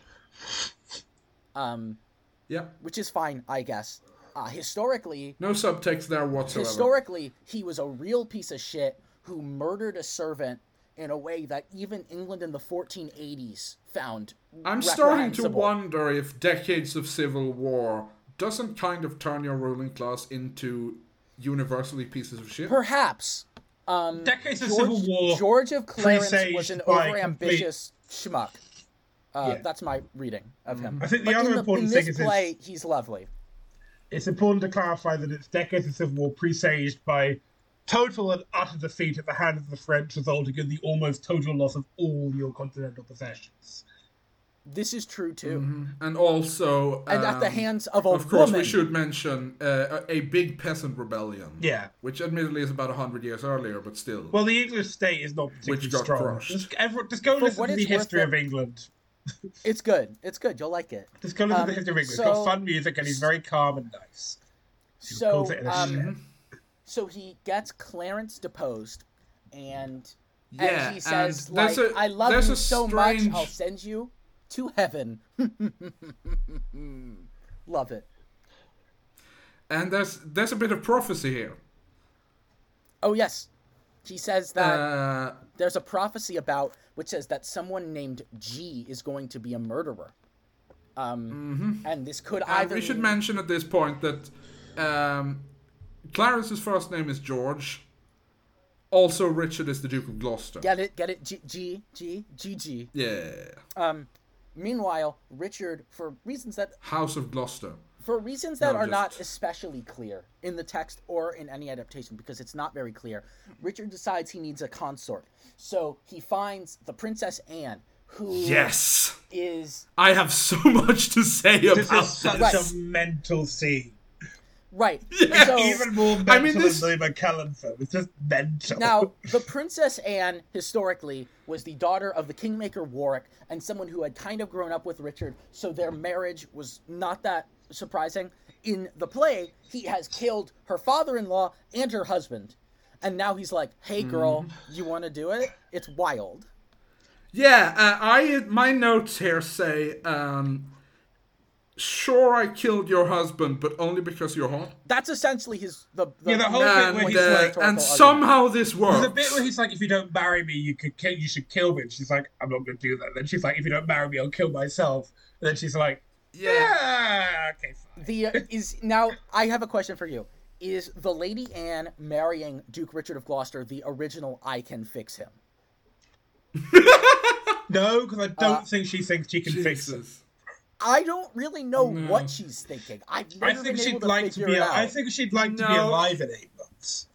Um, Yep. which is fine, I guess. Uh, historically, No subtext there whatsoever. historically, he was a real piece of shit who murdered a servant in a way that even England in the 1480s found. I'm starting to wonder if decades of civil war doesn't kind of turn your ruling class into universally pieces of shit. Perhaps. Um, Decades of George, civil war. George of Clarence was an overambitious schmuck. Uh, Yeah. That's my reading of him. I think the But other in, important in thing is play, he's lovely. it's important to clarify that it's decades of civil war presaged by total and utter defeat at the hand of the French, resulting in the almost total loss of all your continental possessions. This is true too. and also, And at the um, hands of a of course, woman. we should mention uh, a a big peasant rebellion. Yeah. Which admittedly is about 100 years earlier, but still. Well, the English state is not particularly Which got strong. crushed. Just, everyone, just go For listen what to the history though- of England. It's good. It's good. You'll like it. Just go listen Um, to the history of England. so- it's got fun music and he's very calm and nice. He So, calls it um, so he gets Clarence deposed, and Yeah, and he says, and like, there's a- "I love there's you a so much. I'll send you to heaven." love it. and there's there's a bit of prophecy here. Oh yes, he says that Uh, there's a prophecy about which says that someone named G is going to be a murderer. Um, and this could and either we should mention at this point that um, Clarence's first name is George. Also, Richard is the Duke of Gloucester. get it, get it, G G G G G. Yeah. Um, meanwhile, Richard, for reasons that House of Gloucester. for reasons that No, are not especially clear in the text or in any adaptation because it's not very clear richard decides he needs a consort so he finds the princess anne who Yes! is I have so much to say This about is such Right. a mental scene. Right Yeah, so Even more mental I mean, this- than the McKellen film. It's just mental. now the princess anne historically was the daughter of the kingmaker warwick and someone who had kind of grown up with richard so their marriage was not that surprising in the play he has killed her father-in-law and her husband and now he's like hey girl Mm-hmm. you want to do it it's wild Yeah, uh, I my notes here say, um, sure I killed your husband, but only because you're hot. That's essentially his the, the Yeah, the whole bit And, where he's uh, like- and somehow this works. There's a bit where he's like, if you don't marry me, you could kill, you should kill me. And she's like, I'm not going to do that. then she's like, if you don't marry me, I'll kill myself. And then she's like, yeah. yeah, okay, fine. the uh, is now I have a question for you. Is the Lady Anne marrying Duke Richard of Gloucester the original I can fix him? No, because I don't Uh, think she thinks she can fix it. Jesus. I don't really know what she's thinking. I've never I been think able she'd to like to figure be. it out. I think she'd like to be alive in eight months.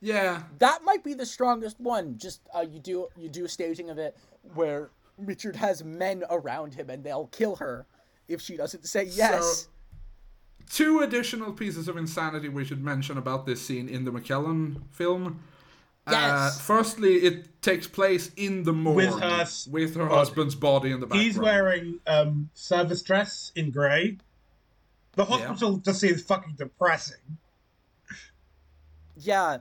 Yeah. that might be the strongest one. Just uh, you do you do a staging of it where Richard has men around him and they'll kill her if she doesn't say yes. So- Two additional pieces of insanity we should mention about this scene in the McKellen film. Uh, firstly, it takes place in the morgue With her with her husband's body in the background. He's wearing um, service dress in grey. The hospital just seems fucking depressing. yeah,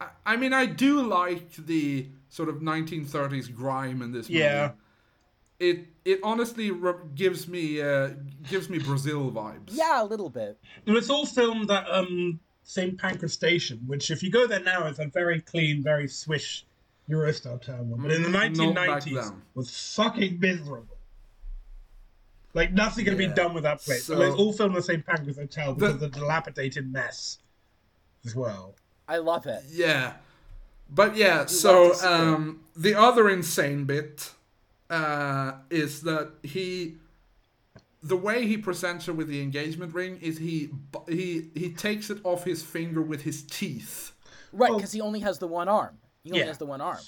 I- I mean, I do like the sort of 1930s grime in this movie. Yeah. It it honestly re- gives me uh, gives me Brazil vibes. yeah, a little bit. But it's all filmed at um, St Pancras Station, which, if you go there now, is a very clean, very swish Eurostar terminal. But in the Mm, not back 1990s, then. was fucking miserable. Like nothing could Yeah. be done with that place. So- So, it's all filmed the St Pancras Hotel because The- of the dilapidated mess as well. I love it. Yeah. But yeah, love so to see it. um, the other insane bit uh, is that he, the way he presents her with the engagement ring is he he he takes it off his finger with his teeth. Right, Oh. because he only has the one arm. He only Yeah. has the one arm.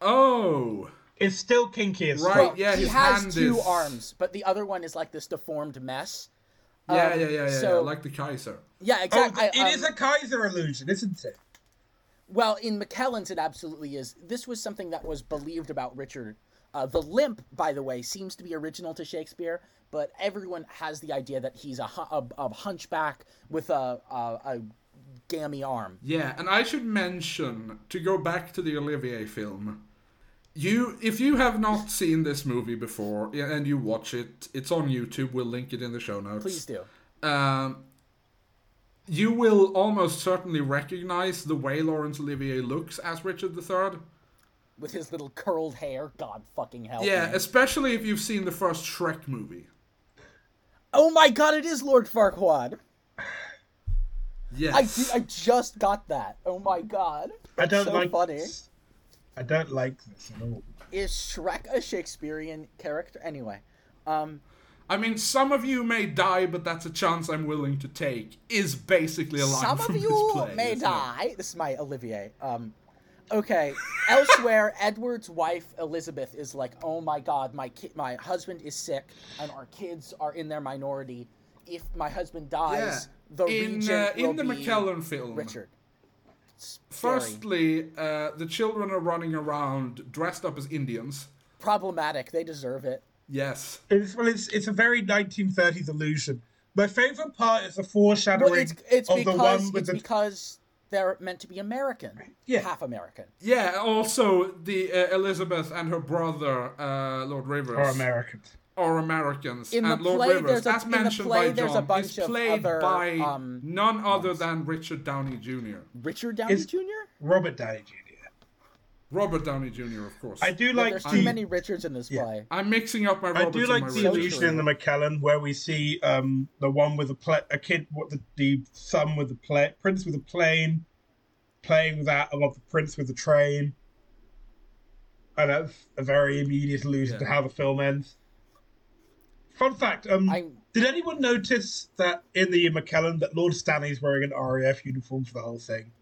Oh, It's still kinky as Right, fuck. yeah, he has hand two is- arms, but the other one is like this deformed mess. yeah, Um, yeah, yeah, yeah, so- yeah, like the Kaiser. Yeah, Oh, exactly. it is a Kaiser illusion, isn't it? Well, in McKellen's, it absolutely is. This was something that was believed about Richard. Uh, the limp, by the way, seems to be original to Shakespeare, but everyone has the idea that he's a, a, a hunchback with a, a, a gammy arm. Yeah, and I should mention to go back to the Olivier film. You, if you have not seen this movie before and you watch it, it's on YouTube. We'll link it in the show notes. Please do. Um, you will almost certainly recognize the way Laurence Olivier looks as Richard III. With his little curled hair. God fucking hell. Yeah, me. especially if you've seen the first Shrek movie. Oh my god, it is Lord Farquaad. I, Yes. di- I just got that. Oh my god. I don't so like funny. this. I don't like this at all. Is Shrek a Shakespearean character? Anyway, um, I mean, some of you may die, but that's a chance I'm willing to take. Is basically a line some from of this you play, may isn't it? die. This is my Olivier. Um, okay. Elsewhere, Edward's wife Elizabeth is like, "Oh my God, my ki- my husband is sick, and our kids are in their minority. If my husband dies, the in regent uh, will in the be McKellen film, Richard." Firstly, uh, the children are running around dressed up as Indians. problematic. They deserve it. Yes. It's well, it's it's a very 1930s illusion. My favorite part is the foreshadowing Well, it's it's of the one with it's the because they're meant to be American, Yeah. half American. Yeah. Also, the uh, Elizabeth and her brother, uh, Lord Rivers, are Americans. are Americans. In the and Lord play, Rivers, there's a- as the mentioned play, by there's a John, bunch is of played other, by um, none other than Richard Downey Jr. Richard Downey Is- Jr. Robert Downey Jr. Robert Downey Jr. Of course. I do Yeah, like there's the too many Richards in this Yeah. play. I'm mixing up my I Roberts do and like my the So illusion in the McKellen where we see um the one with the pla- a kid, what the the son with the play, prince with the plane, playing with that above the prince with the train, and that's a very immediate allusion to how the film ends. Fun fact: um, did anyone notice that in the McKellen that Lord Stanley's wearing an RAF uniform for the whole thing?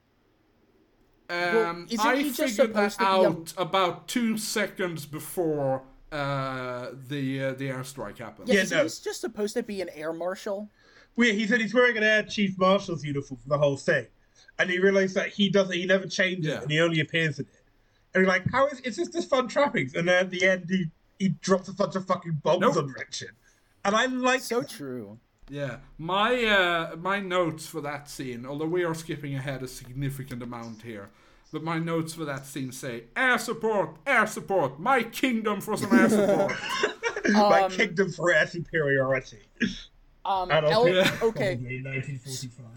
Um, isn't I he just figured that supposed to be a- out about two seconds before uh, the uh, the airstrike happened. Yeah, Yeah, isn't no. he's just supposed to be an air marshal? Well, he said he's wearing an Air Chief Marshal's uniform for the whole thing, and he realized that he doesn't, he never changes, Yeah. and he only appears in it. And you're like, how is it's just this fun trappings? And then at the end, he he drops a bunch of fucking bombs Nope. on Richard, and I like So true. Yeah, my uh, my notes for that scene, although we are skipping ahead a significant amount here, but my notes for that scene say air support, air support, my kingdom for some air support. my Um, kingdom for air superiority. Um, Adolf El- Hitler, okay, probably 1945.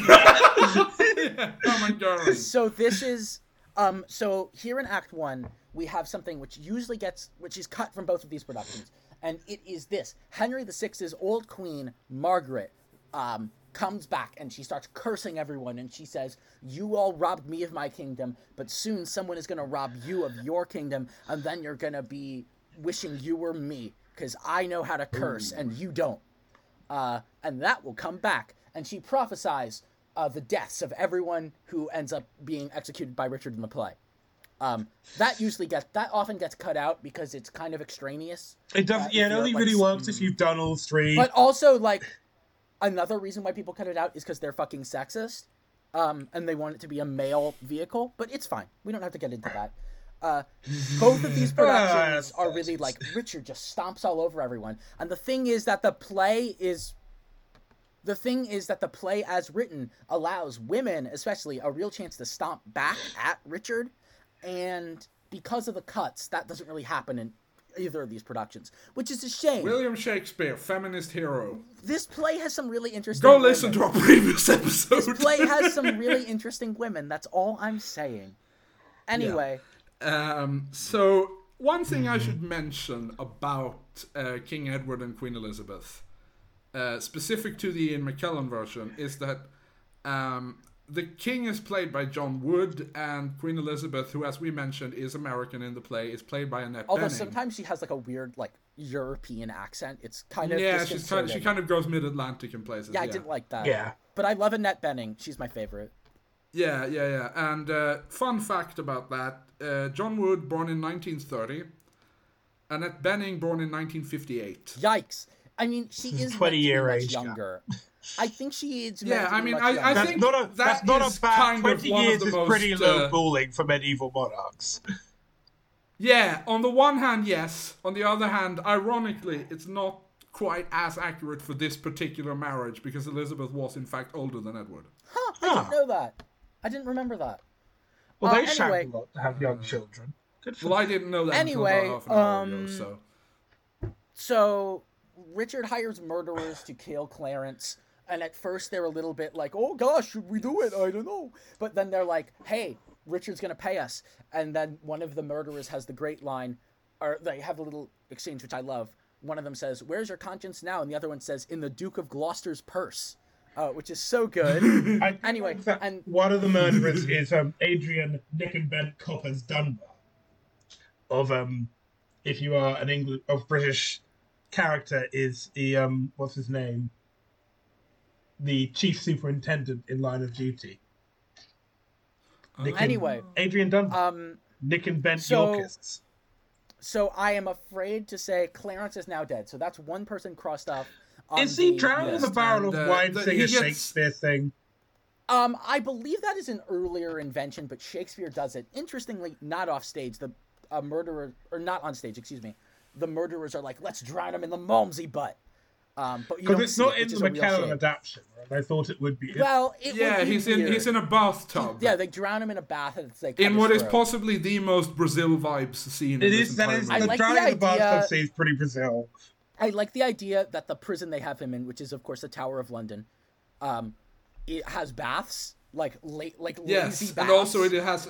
oh so this is um so here in act one we have something which usually gets which is cut from both of these productions and it is this henry VI's old queen margaret um comes back and she starts cursing everyone and she says you all robbed me of my kingdom but soon someone is going to rob you of your kingdom and then you're going to be wishing you were me because i know how to curse and you don't uh, and that will come back. And she prophesies uh, the deaths of everyone who ends up being executed by Richard in the play. Um, that usually gets that often gets cut out because it's kind of extraneous. It does, Uh, yeah. It only like, really works if you've done all three. But also, like, another reason why people cut it out is because they're fucking sexist, um, and they want it to be a male vehicle. But it's fine. We don't have to get into that. Uh, both of these productions Ah, are really like Richard just stomps all over everyone, and the thing is that the play is. The thing is that the play, as written, allows women, especially, a real chance to stomp back at Richard, and because of the cuts, that doesn't really happen in either of these productions, which is a shame. William Shakespeare, feminist hero. This play has some really interesting. Go women. listen to our previous episode. This play has some really interesting women. That's all I'm saying. Anyway, Um, so one thing I should mention about uh, King Edward and Queen Elizabeth, uh, specific to the Ian McKellen version, is that um, the king is played by John Wood, and Queen Elizabeth, who, as we mentioned, is American in the play, is played by Annette although Bening. sometimes she has like a weird like European accent. It's kind of yeah, she's kind of, she kind of goes mid-Atlantic in places. yeah, Yeah, I didn't like that. yeah. but I love Annette Bening. She's my favorite. Yeah, yeah, yeah. And uh, fun fact about that: uh, John Wood, born in 1930, Annette Bening, born in 1958. Yikes! I mean, she is 20 meant year age gap. younger. I think she is. Yeah, I mean, I- I younger. That's think not a that that's not is a bad kind of twenty one of years the is most, pretty low uh, bullying for medieval monarchs. Yeah, on the one hand, yes. On the other hand, ironically, it's not quite as accurate for this particular marriage because Elizabeth was, in fact, older than Edward. Huh, I didn't know that. I didn't remember that. Well, Uh, they shagged anyway. a lot to have young children. Well, I didn't know that Anyway, until about half an hour um, ago, so. So Richard hires murderers to kill Clarence. And at first they're a little bit like, "Oh gosh, should we do it? I don't know." But then they're like, "Hey, Richard's gonna pay us," and then one of the murderers has the great line, or they have a little exchange which I love. One of them says, "Where's your conscience now?" and the other one says, "In the Duke of Gloucester's purse," uh, which is so good. I Anyway, and- one of the murderers is um, Adrian Nick and Ben Copper's Dunbar. Of um, if you are an English of British character, is the um, what's his name? The chief superintendent in Line of Duty. Nick and- Anyway, Adrian Dunbar. um, Nick and Ben so- Yorkists. so I am afraid to say Clarence is now dead. So that's one person crossed off. on Is he drowned in list. the barrel And, of uh, wine the- singer he gets- Shakespeare thing? Um, I believe that is an earlier invention, but Shakespeare does it. Interestingly, not off stage. The uh, murderer, or not on stage, excuse me. The murderers are like, let's drown him in the Malmsey butt. Um, but Because it's not it, in the a real McKellen adaptation. Right? I thought it would be. Well, it would Yeah, be he's in he's in a bathtub. Yeah, they drown him in a bath and it's like in what is possibly the most Brazil vibes scene. it in this is that I movie. the like the drowning in the idea- bathtub scene is pretty Brazil. I like the idea that the prison they have him in, which is of course the Tower of London, um, it has baths like late, like lazy Yes, baths. and also it has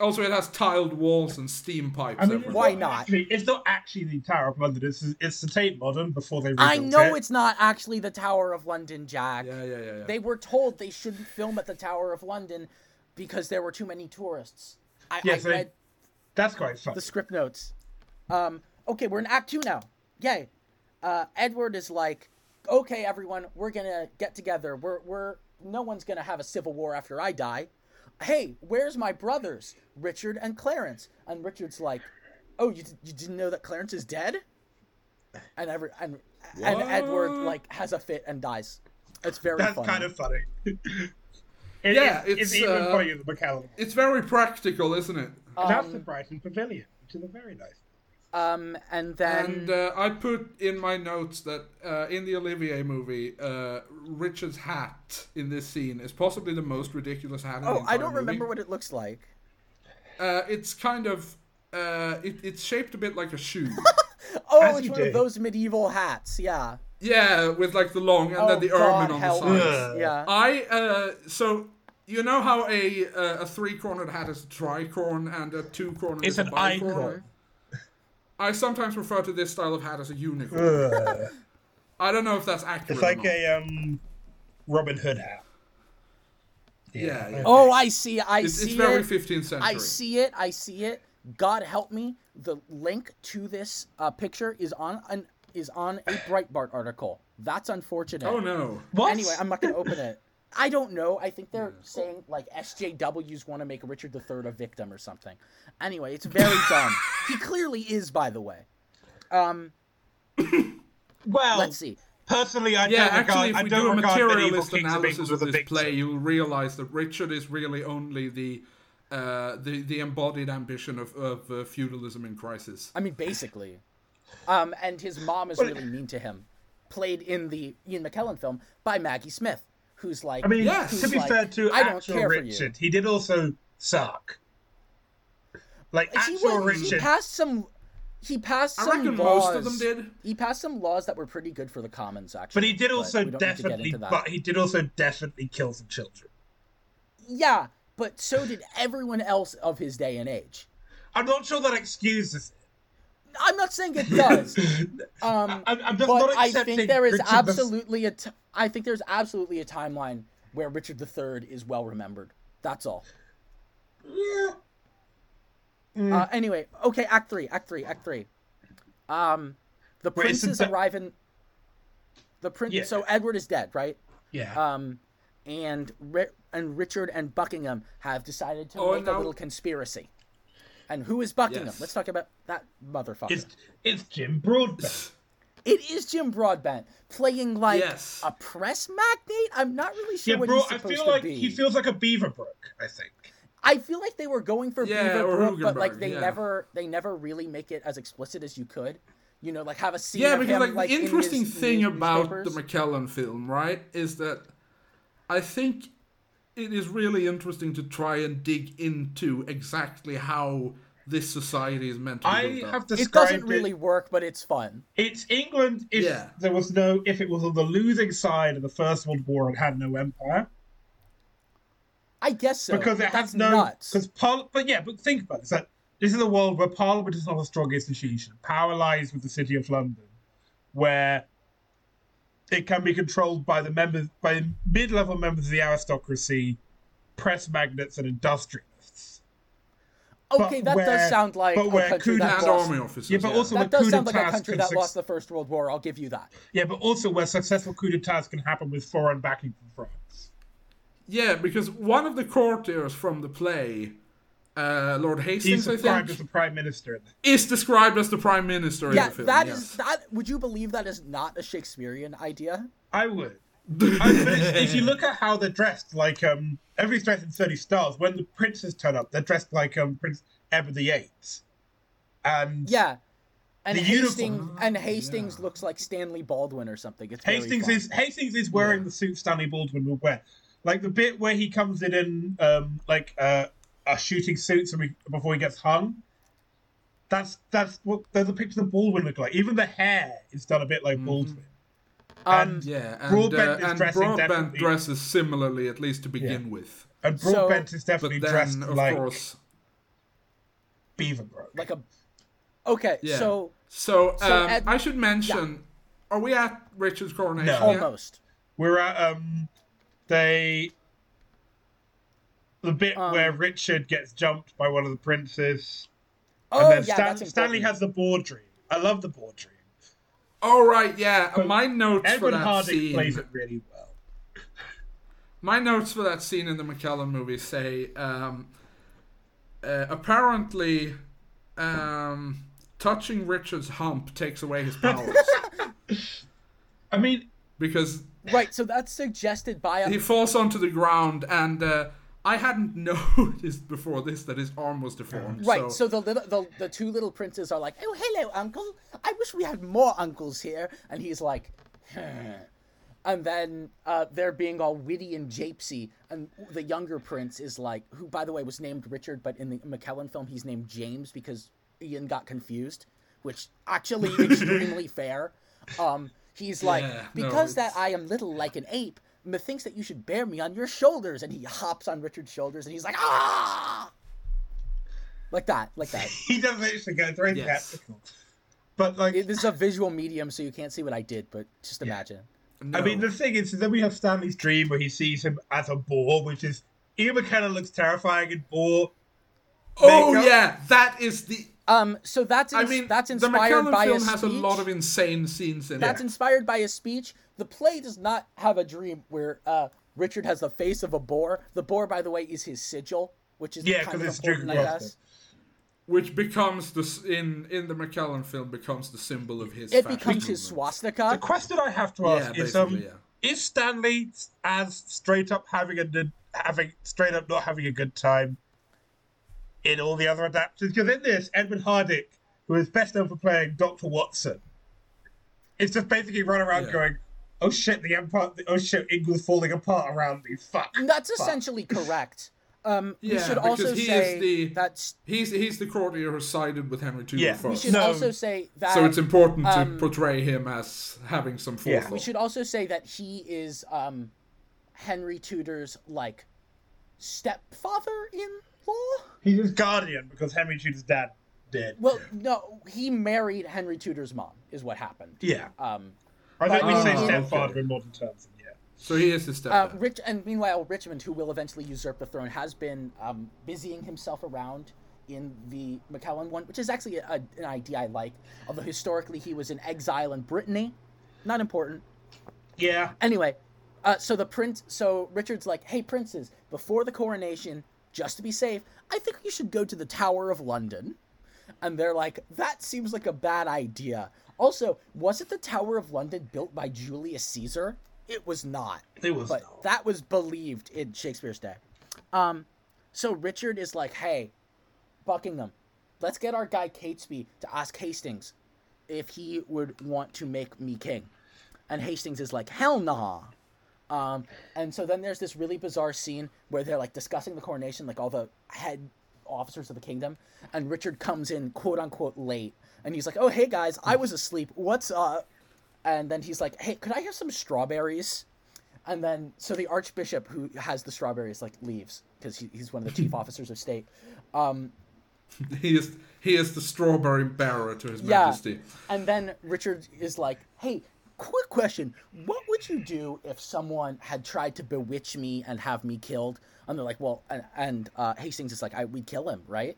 also it has tiled walls and steam pipes. I mean, everywhere. Why not? Actually, it's not actually the Tower of London. It's it's the Tate Modern before they. I know it. it's not actually the Tower of London, Jack. Yeah, yeah, yeah, yeah. They were told they shouldn't film at the Tower of London because there were too many tourists. I, Yeah, I so- read That's quite fun. the script notes. Um, okay, we're in Act Two now. Yay! Uh, Edward is like, okay, everyone, we're gonna get together. We're we're no one's gonna have a civil war after I die. Hey, where's my brothers, Richard and Clarence? And Richard's like, oh, you, you didn't know that Clarence is dead? And every and and Edward like has a fit and dies. It's very That's funny. kind of funny. It- Yeah, it's, it's, even uh, funnier than McKellen. It's very practical, isn't it? And that's Um, the Brighton Pavilion, which is a very nice. Um, and then And uh, I put in my notes that uh, in the Olivier movie, uh, Richard's hat in this scene is possibly the most ridiculous hat. In the oh, I don't movie. remember what it looks like. Uh, it's kind of uh, it, it's shaped a bit like a shoe. Oh, As it's one do. of those medieval hats. Yeah. yeah, with like the long and oh then the God, ermine on the help side. me. Yeah. I uh, so you know how a uh, a three cornered hat is a tricorn and a two cornered It's is a an bicorn. Icon. I sometimes refer to this style of hat as a unicorn. I don't know if that's accurate. It's like or not. a um, Robin Hood hat. Yeah, yeah. Oh, I see. I It's, see it's very it. 15th century. I see it. I see it. God help me. The link to this uh, picture is on an is on a Breitbart article. That's unfortunate. Oh no. What? Anyway, I'm not going to open it. I don't know. I think they're saying like SJWs want to make Richard III a victim or something. Anyway, it's very dumb. He clearly is, by the way. Um, Well, let's see. personally, I Yeah, don't actually, regard, if I we don't do a materialist analysis of as this victim. play, you'll realize that Richard is really only the uh, the the embodied ambition of, of uh, feudalism in crisis. I mean, basically. Um, and his mom is really mean to him. Played in the Ian McKellen film by Maggie Smith, who's like, I mean, Yes. to be Like, fair to I don't actual care for you. Richard, he did also suck. Like he, actual was, he Richard, passed some. He passed I some reckon laws. most of them did. He passed some laws that were pretty good for the commons, actually. but he did also we don't need to get definitely, but he did also definitely kill some children. Yeah, but so did everyone else of his day and age. I'm not sure that excuses. It. I'm not saying it does. Um, I'm, I'm just but not I think there is Richard the- absolutely a. T- I think there's absolutely a timeline where Richard III is well remembered. That's all. Yeah. Uh, anyway, okay, Act Three, Act Three, Act Three. Um, the Wait, so princes that- arrive in. The prince. Yeah. So Edward is dead, right? Yeah. Um, and Ri- and Richard and Buckingham have decided to Oh, make and a little conspiracy. And who is Buckingham? Yes. Let's talk about that motherfucker. it's it's Jim Broadbent. It is Jim Broadbent playing like Yes. a press magnate. I'm not really sure Yeah, what bro. he's I feel to like be. he feels like a Beaverbrook. I think. I feel like they were going for Yeah, Beaverbrook, but like they yeah. never they never really make it as explicit as you could. You know, like have a scene. Yeah, because him, like, like the in interesting his thing news- about the. McKellen film, right, is that I think it is really interesting to try and dig into exactly how this society is meant to be I built up. have It doesn't really work, but it's fun. It's England if Yeah. there was no if it was on the losing side of the First World War and had no empire. I guess so. because it but has no because par- but yeah but think about this. that this is a world where parliament is not a strong institution power lies with the city of london where it can be controlled by the members by mid-level members of the aristocracy press magnates and industrialists Okay, that where- does sound like but a where country that and lost. army officers. yeah but also That where does coup sound like a country that suc- lost the First World War. I'll give you that. yeah but also where successful coup d'etats can happen with foreign backing from france Yeah, because one of the courtiers from the play, uh, Lord he's Hastings, I described think, as the prime minister in is described as the prime minister Yeah, in the film. that is yes. that. Would you believe that is not a Shakespearean idea? I would. I, if you look at how they're dressed, like um, everybody's dressed in thirty stars. When the princes turn up, they're dressed like um Prince Edward the Eighth, and Yeah. And The Hastings uniform- and Hastings looks like Stanley Baldwin or something. It's Hastings is Hastings is wearing Yeah. the suit Stanley Baldwin would wear. Like the bit where he comes in in um like uh, a shooting suit so we, before he gets hung. That's that's what those are pictures of Baldwin look like. Even the hair is done a bit like Baldwin. Um, and Yeah, and, Broadbent uh, is and dressing Broadbent dresses similarly, at least to begin with. and So- Broadbent is definitely then, dressed of like course, Beaverbrook. like a. Okay, yeah. so so, so um, Ed- I should mention. Are we at Richard's coronation? No. yet? almost. We're at um they the bit Um, where Richard gets jumped by one of the princes. Oh and then yeah, Stan- that's Stanley has the board dream. I love the board dream. All right, yeah. But My notes for Edward that Hardwicke scene. plays it really well. My notes for that scene in the McKellen movie say um, uh, apparently um, touching Richard's hump takes away his powers I mean, because Right, so that's suggested by a he falls onto the ground and uh, I hadn't noticed before this that his arm was deformed. Right, so, so, the little the, the two little princes are like, "Oh, hello, uncle. I wish we had more uncles here." And he's like, "Hmm." and then uh, they're being all witty and japesy, and the younger prince is like, who by the way was named Richard, but in the McKellen film he's named James because Ian got confused, which actually extremely fair. Um, he's like, Yeah, no, because that I am little like an ape. Methinks that you should bear me on your shoulders, and he hops on Richard's shoulders, and he's like, ah, like that, like that. he doesn't actually go through Yes. theatrical. But like It- this is a visual medium, so you can't see what I did, but just imagine. I mean the thing is then we have Stanley's dream where he sees him as a boar, which is Ian McKellen looks terrifying in boar. oh makeup. yeah, that is the. Um, so that's I mean, that's the inspired McKellen by film a has speech. a lot of insane scenes in that's it. inspired by a speech. The play does not have a dream where uh, Richard has the face of a boar. The boar, by the way, is his sigil, which is Yeah, kind 'cause of it's Duke of important, I guess. which becomes the in in the McKellen film becomes the symbol of his. It fascist becomes his swastika. The question I have to Yeah, ask is um yeah. is Stanley as straight up having a good- having straight up not having a good time in all the other adaptations? Because in this, Edmund Hardwicke, who is best known for playing Doctor Watson, is just basically run around Yeah. going, "Oh shit, the empire! Oh shit, England's falling apart around me. Fuck." That's fuck." essentially correct. Um, we Yeah, should also he say the- that He's he's the courtier who sided with Henry Tudor Yeah, we we first. should No. also say that So it's important to um, portray him as having some Yeah. We should also say that he is um, Henry Tudor's like stepfather-in-law. He's his guardian because Henry Tudor's dad did. Well, no, he married Henry Tudor's mom. Is what happened. yeah, Um, I think we say okay. stepfather in modern terms. Yeah. So he is his uh. Rich, and meanwhile, Richmond, who will eventually usurp the throne, has been um, busying himself around in the McKellen one, which is actually a, an idea I like. Although historically he was in exile in Brittany, not important. Yeah. Anyway, uh, so the prince, so Richard's like, "Hey, princes, before the coronation, just to be safe, I think you should go to the Tower of London." And they're like, "That seems like a bad idea." Also, wasn't the Tower of London built by Julius Caesar? It was not, It was but not. that was believed in Shakespeare's day. Um, so Richard is like, "Hey, Buckingham, let's get our guy Catesby to ask Hastings if he would want to make me king." And Hastings is like, hell nah. Um, and so then there's this really bizarre scene where they're like discussing the coronation, like all the head officers of the kingdom, and Richard comes in quote unquote late, and he's like, "Oh hey guys, I was asleep. What's up?" And then he's like, "Hey, could I have some strawberries?" And then so the archbishop who has the strawberries like leaves because he, he's one of the chief officers of state. Um, He is he is the strawberry bearer to his Yeah. majesty. And then Richard is like, "Hey, quick question. What would you do if someone had tried to bewitch me and have me killed?" And they're like, "Well," and, and uh, Hastings is like, "I we'd kill him, right?"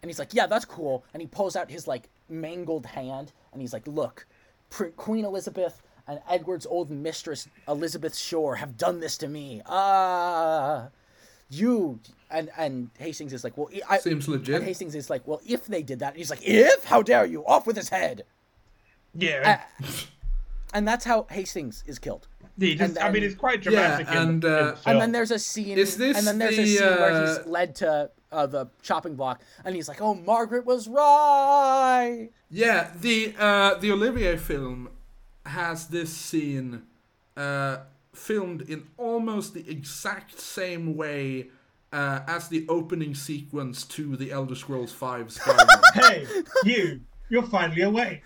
And he's like, "Yeah, that's cool." And he pulls out his like mangled hand, and he's like, "Look, Pr- Queen Elizabeth and Edward's old mistress Elizabeth Shore have done this to me. Ah." you and and Hastings is like, well, I, Seems legit. And Hastings is like, well, if they did that, and he's like, if? How dare you? Off with his head. Yeah, And that's how Hastings is killed. he just, and I mean, it's quite dramatic. in- and, in uh, film. And then there's a scene. Is this and then there's a the, scene where he's uh, led to uh, the chopping block, and he's like, "Oh, Margaret was right." Yeah, the uh, the Olivier film has this scene uh, filmed in almost the exact same way uh, as the opening sequence to the Elder Scrolls V Skyrim. hey, you, you're finally awake.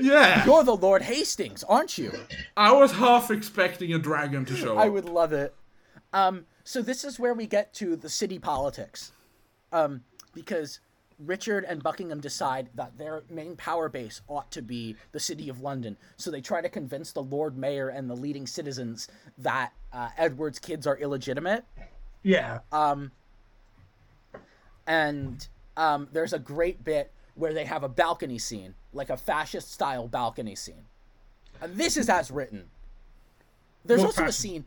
Yeah, You're the Lord Hastings, aren't you? I was half expecting a dragon to show up. I would love it. Um, so this is where we get to the city politics, um, because Richard and Buckingham decide that their main power base ought to be the city of London. So they try to convince the Lord Mayor and the leading citizens that uh, Edward's kids are illegitimate. Yeah, Um, and um, there's a great bit where they have a balcony scene, like a fascist style balcony scene. And this is as written. There's More also a scene.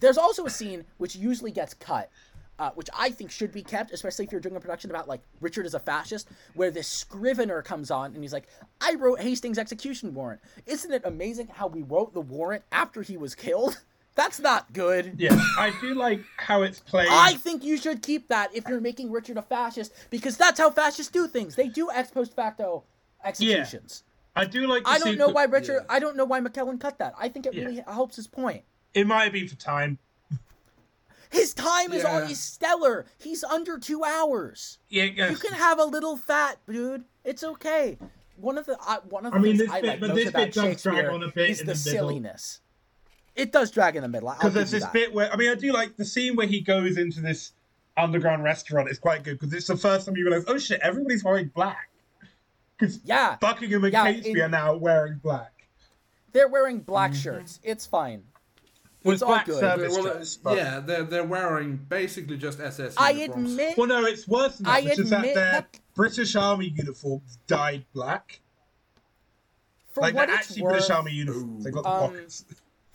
There's also a scene which usually gets cut, uh, which I think should be kept, especially if you're doing a production about like Richard is a fascist, where this scrivener comes on and he's like, "I wrote Hastings' execution warrant. Isn't it amazing how we wrote the warrant after he was killed? That's not good." yeah. I do like how it's played. I think you should keep that if you're making Richard a fascist, because that's how fascists do things. They do ex post facto executions. I do like. The I don't know sequ- why Richard. yeah. I don't know why McKellen cut that. I think it Yeah. really helps his point. It might be for time. His time is Yeah. already stellar. He's under two hours. Yeah, You can have a little fat, dude. It's okay. One of the uh, one of the I mean, things this I bit- like but this bit does drag on a bit is in the, the silliness. It does drag in the middle. I'll because there's this that. bit where I mean I do like the scene where he goes into this underground restaurant is quite good because it's the first time you realize oh shit everybody's wearing black because Yeah, Buckingham and Yeah, Catesby in- are now wearing black. they're wearing black shirts. It's fine. Well, It's all black good. service well, dress, but- yeah, they're they're wearing basically just SS. I uniforms. admit Well, no, it's worse than that, I which is that their that- British Army uniforms dyed black. for like what they're it's actually worth, British Army uniforms. They got the Um, pockets.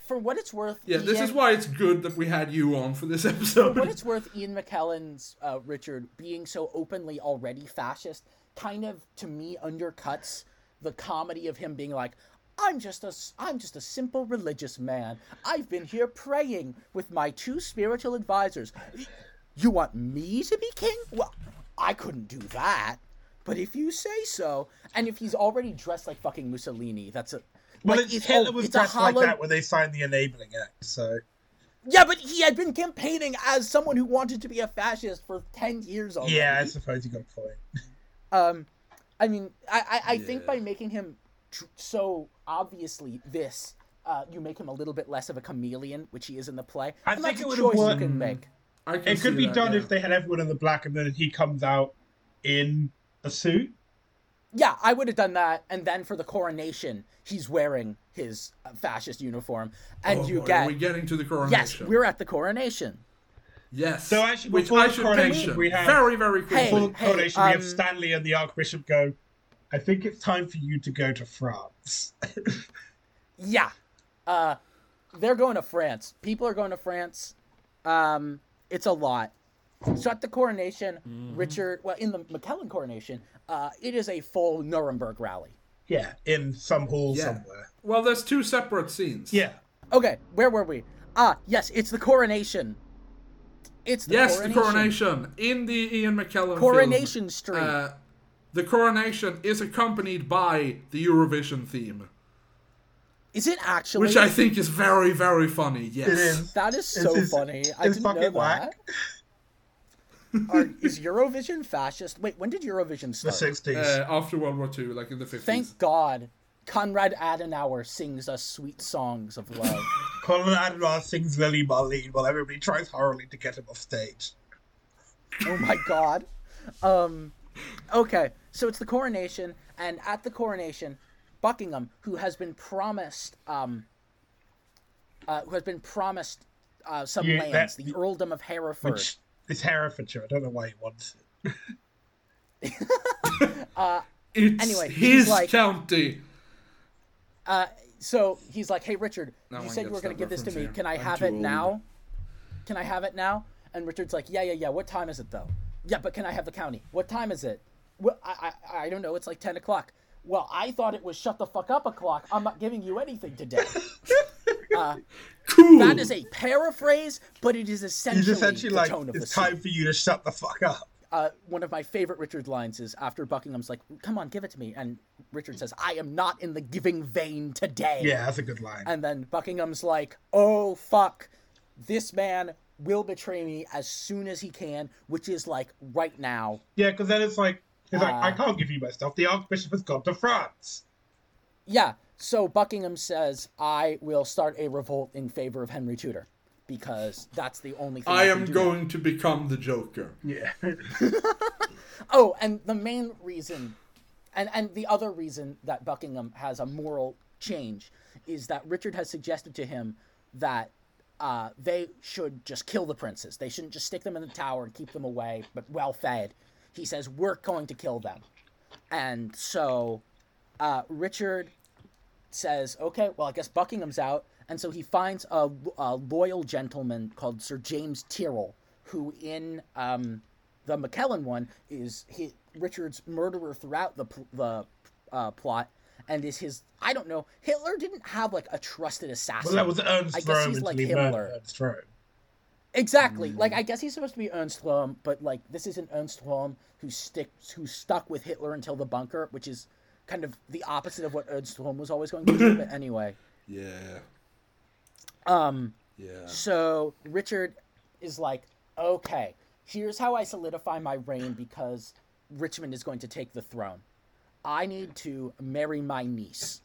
for what it's worth, Yeah, this is why it's good that we had you on for this episode. For what it's worth, Ian McKellen's uh, Richard being so openly already fascist kind of to me undercuts the comedy of him being like, "I'm just a I'm just a simple religious man. I've been here praying with my two spiritual advisors. You want me to be king? Well, I couldn't do that." But if you say so, and if he's already dressed like fucking Mussolini, that's a Well, like, it's, oh, Hitler was it's a dressed like that when they signed the Enabling Act. So Yeah, but he had been campaigning as someone who wanted to be a fascist for ten years already. yeah, I suppose you got a point. Um, I mean, I I, I think by making him tr- so obviously this, uh, you make him a little bit less of a chameleon, which he is in the play. I and think that's it would've choice worked- you can make. I can It could be that, done yeah. if they had everyone in the black and then he comes out in a suit. Yeah, I would have done that, and then for the coronation, he's wearing his uh, fascist uniform, and Oh, you boy, get Are we getting to the coronation? yes, we're at the coronation. Yes. So actually, which before I the coronation, we have- very, very quickly. Hey, Before the hey, coronation, we have um, Stanley and the Archbishop go. I think it's time for you to go to France. Yeah, uh, they're going to France. People are going to France. Um, it's a lot. So at the coronation, Mm-hmm. Richard, well, in the McKellen coronation, uh, it is a full Nuremberg rally. yeah, in some hall Yeah. somewhere. Well, there's two separate scenes. Yeah. Okay, where were we? Ah, yes, it's the coronation. It's the yes, coronation. the coronation in the Ian McKellen Coronation film, Street. Uh, the coronation is accompanied by the Eurovision theme, Is it actually? which I think is very, very funny. Yes. It is. That is so It's- it's- funny. I didn't know fucking whack. that. are, is Eurovision fascist? Wait, when did Eurovision start? The sixties. Uh, after World War II, like in the 50s. Thank God, Konrad Adenauer sings us sweet songs of love. Colin Admiral sings Lily Marlene while everybody tries horribly to get him off stage. oh my God. Um, okay, so it's the coronation, and at the coronation, Buckingham, who has been promised, um, uh, who has been promised uh, some Yeah, lands, that- the earldom of Hereford. Which is Herefordshire. I don't know why he wants it. It's Anyway, he's his like- county. Uh, so he's like, "Hey, Richard, No you said you were going to give this to me. here. Can I I'm have it old. now? Can I have it now?" And Richard's like, "Yeah, yeah, yeah. What time is it though? Yeah, but can I have the county? What time is it? Well, I, I, I don't know. It's like ten o'clock. Well, I thought it was shut the fuck up o'clock. I'm not giving you anything today. Uh, cool. that is a paraphrase, but it is essentially, He's essentially the like, tone of it's the scene. time for you to shut the fuck up. Uh, one of my favorite Richard lines is after Buckingham's like, "Come on, give it to me," and Richard says, "I am not in the giving vein today." Yeah, that's a good line. And then Buckingham's like, "Oh fuck, this man will betray me as soon as he can, which is like right now." yeah, because then it's like, he's like, Uh, I can't give you my stuff. The Archbishop has gone to France. Yeah. So Buckingham says, "I will start a revolt in favor of Henry Tudor." Because that's the only thing I can am do going to become the Joker. Yeah. Oh, and the main reason, and and the other reason that Buckingham has a moral change is that Richard has suggested to him that uh, they should just kill the princes. They shouldn't just stick them in the tower and keep them away, but well fed. He says we're going to kill them, and so uh, Richard says, "Okay, well, I guess Buckingham's out." And so he finds a, a loyal gentleman called Sir James Tyrrell, who in um, the McKellen one is he, Richard's murderer throughout the the uh, plot, and is his. I don't know. Hitler didn't have like a trusted assassin. Well, that was Ernst I guess Röhm he's like he Himmler. murdered Ernst Exactly. Like I guess he's supposed to be Ernst Röhm, but like this isn't Ernst Röhm who sticks who stuck with Hitler until the bunker, which is kind of the opposite of what Ernst Röhm was always going to do. But anyway, Yeah. Um, Yeah. so Richard is like, okay, here's how I solidify my reign because Richmond is going to take the throne. I need to marry my niece.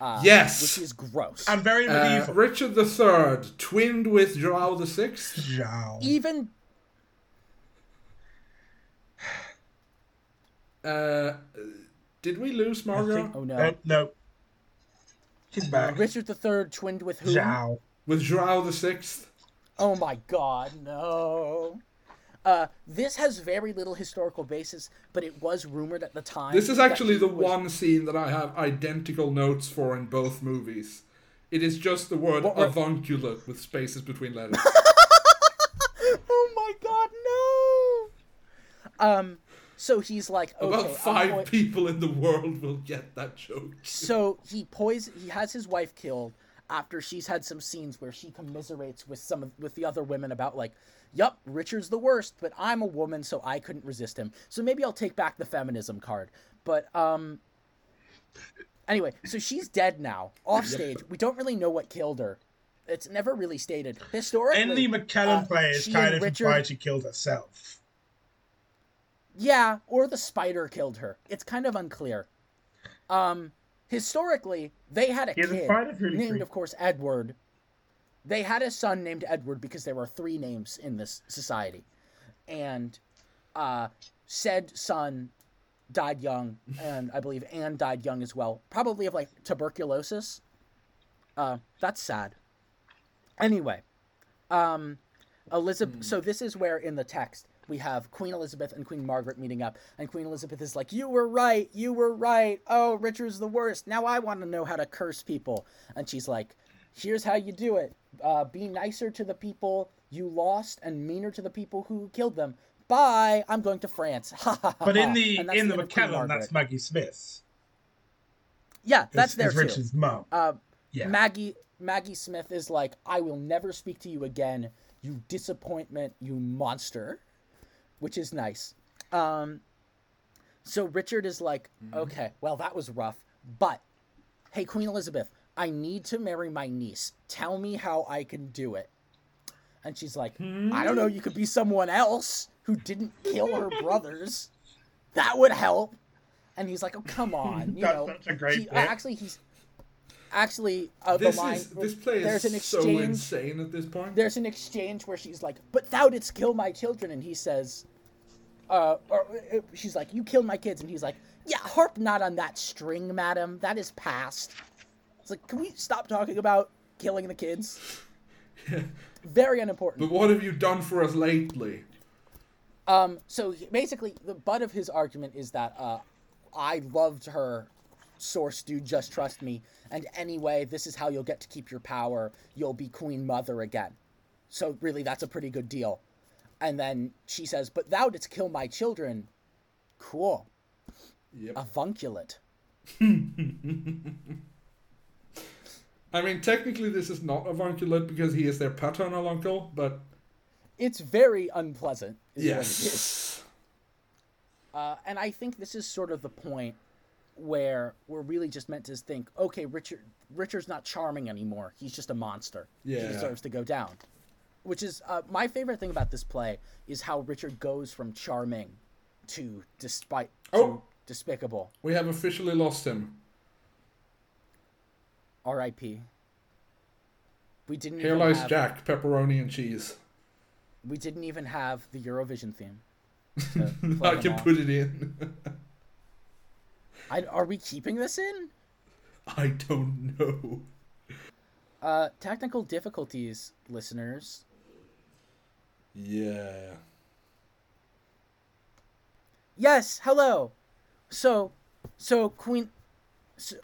Uh, Yes! which is gross. I'm very Uh, medieval. Richard III, twinned with Joao the Sixth. Zhao. Even Uh, did we lose Margot? oh no, Uh, no. She's back. Richard III twinned with who? Zhao. With Joao the Sixth? Oh my god, no. Uh, this has very little historical basis, but it was rumored at the time. This is actually the was- one scene that I have identical notes for in both movies. It is just the word What were- avunculate with spaces between letters. Oh my god, no! Um, so he's like, okay, About five going- people in the world will get that joke. So he poison. He has his wife killed after she's had some scenes where she commiserates with some of, with the other women about like, "Yup, Richard's the worst, but I'm a woman, so I couldn't resist him. So maybe I'll take back the feminism card." But um. Anyway, so she's dead now, off stage. We don't really know what killed her. It's never really stated. Historically, In the McKellen uh, play, it's she kind of Richard- implied she killed herself. Yeah, or the spider killed her. It's kind of unclear. Um, historically, they had a kid named, of course, Edward. They had a son named Edward because there were three names in this society, and uh, said son died young, and I believe Anne died young as well, probably of like tuberculosis. Uh, that's sad. Anyway, um, Elizabeth. So this is where in the text we have Queen Elizabeth and Queen Margaret meeting up, and Queen Elizabeth is like, "You were right. You were right. Oh, Richard's the worst. Now I want to know how to curse people." And she's like, "Here's how you do it. Uh, be nicer to the people you lost, and meaner to the people who killed them." Bye. I'm going to France. But in the in the McKellen, that's Maggie Smith. yeah, that's As- there as too. Richard's mom. Uh, yeah. Maggie Maggie Smith is like, I will never speak to you again, you disappointment, you monster, which is nice. Um, so Richard is like, okay, well that was rough, but hey, Queen Elizabeth, I need to marry my niece. Tell me how I can do it. And she's like, I don't know, you could be someone else who didn't kill her brothers. That would help. And he's like, oh, come on. You That's know, such a great he- actually, he's actually uh, This the line. is this play there's is an so exchange. insane at this point. There's an exchange where she's like, "But thou didst kill my children," and he says, "Uh," or uh, she's like, "You killed my kids," and he's like, "Yeah, harp not on that string, madam. That is past." It's like, can we stop talking about killing the kids? Very unimportant. But what have you done for us lately? Um, so basically, the butt of his argument is that uh, I loved her, source dude. Just trust me. And anyway, this is how you'll get to keep your power. You'll be queen mother again. So really, that's a pretty good deal. And then she says, "But thou didst kill my children." Cool. Yep. Avunculate. I mean, technically, this is not avunculate because he is their paternal uncle, but It's very unpleasant. is what it is. yes. Uh, and I think this is sort of the point where we're really just meant to think, okay, Richard Richard's not charming anymore. He's just a monster. He Yeah. deserves to go down. Which is uh, my favorite thing about this play is how Richard goes from charming to despite to Oh. despicable. We have officially lost him. R.I.P. We didn't Here even lies have, Jack, pepperoni and cheese. we didn't even have the Eurovision theme. I can put it in. I, are we keeping this in? I don't know. Uh, technical difficulties, listeners. Yeah. Yes, hello. So, so Queen. So,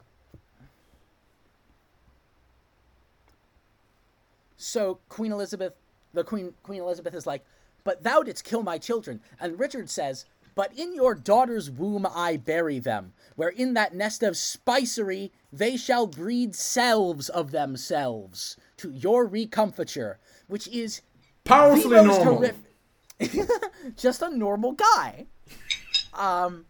so Queen Elizabeth, the Queen Queen Elizabeth is like, but thou didst kill my children, and Richard says, but in your daughter's womb I bury them, where in that nest of spicery they shall breed selves of themselves to your recomfiture, which is Powerfully the most normal. just a normal guy. Um,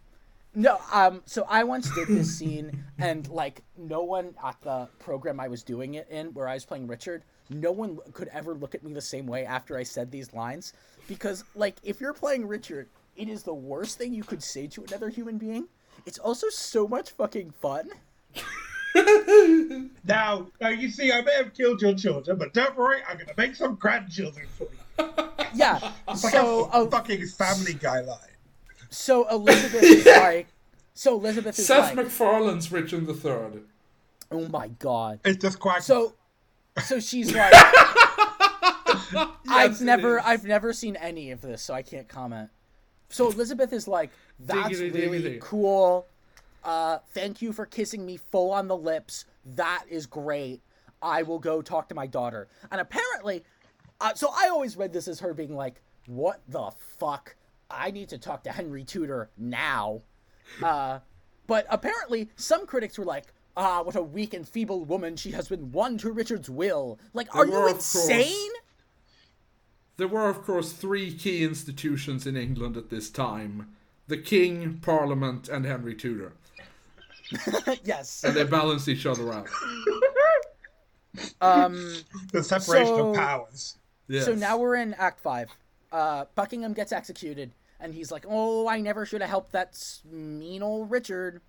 no, um, so I once did this scene, and like no one at the program I was doing it in, where I was playing Richard, no one could ever look at me the same way after I said these lines, because like if you're playing Richard, it is the worst thing you could say to another human being. It's also so much fucking fun. Now, now you see, I may have killed your children, but don't worry, I'm gonna make some grandchildren for you. Yeah. It's like So, a uh, fucking Family Guy line. so Elizabeth is like, so Elizabeth is Seth like, MacFarlane's Richard the Third. oh my god. It's just quite. So, so she's like, I've never, is. I've never seen any of this, so I can't comment. So Elizabeth is like, that's really diggity. cool. Uh, thank you for kissing me full on the lips. That is great. I will go talk to my daughter. And apparently, uh, so I always read this as her being like, what the fuck? I need to talk to Henry Tudor now. Uh, but apparently, some critics were like, ah, what a weak and feeble woman. She has been won to Richard's will. Like, are you course. insane? There were, of course, three key institutions in England at this time the King, Parliament, and Henry Tudor. yes. And they balance each other out. Um, the separation so- of powers. Yes. So now we're in Act Five. Uh, Buckingham gets executed, and he's like, "Oh, I never should have helped that mean old Richard."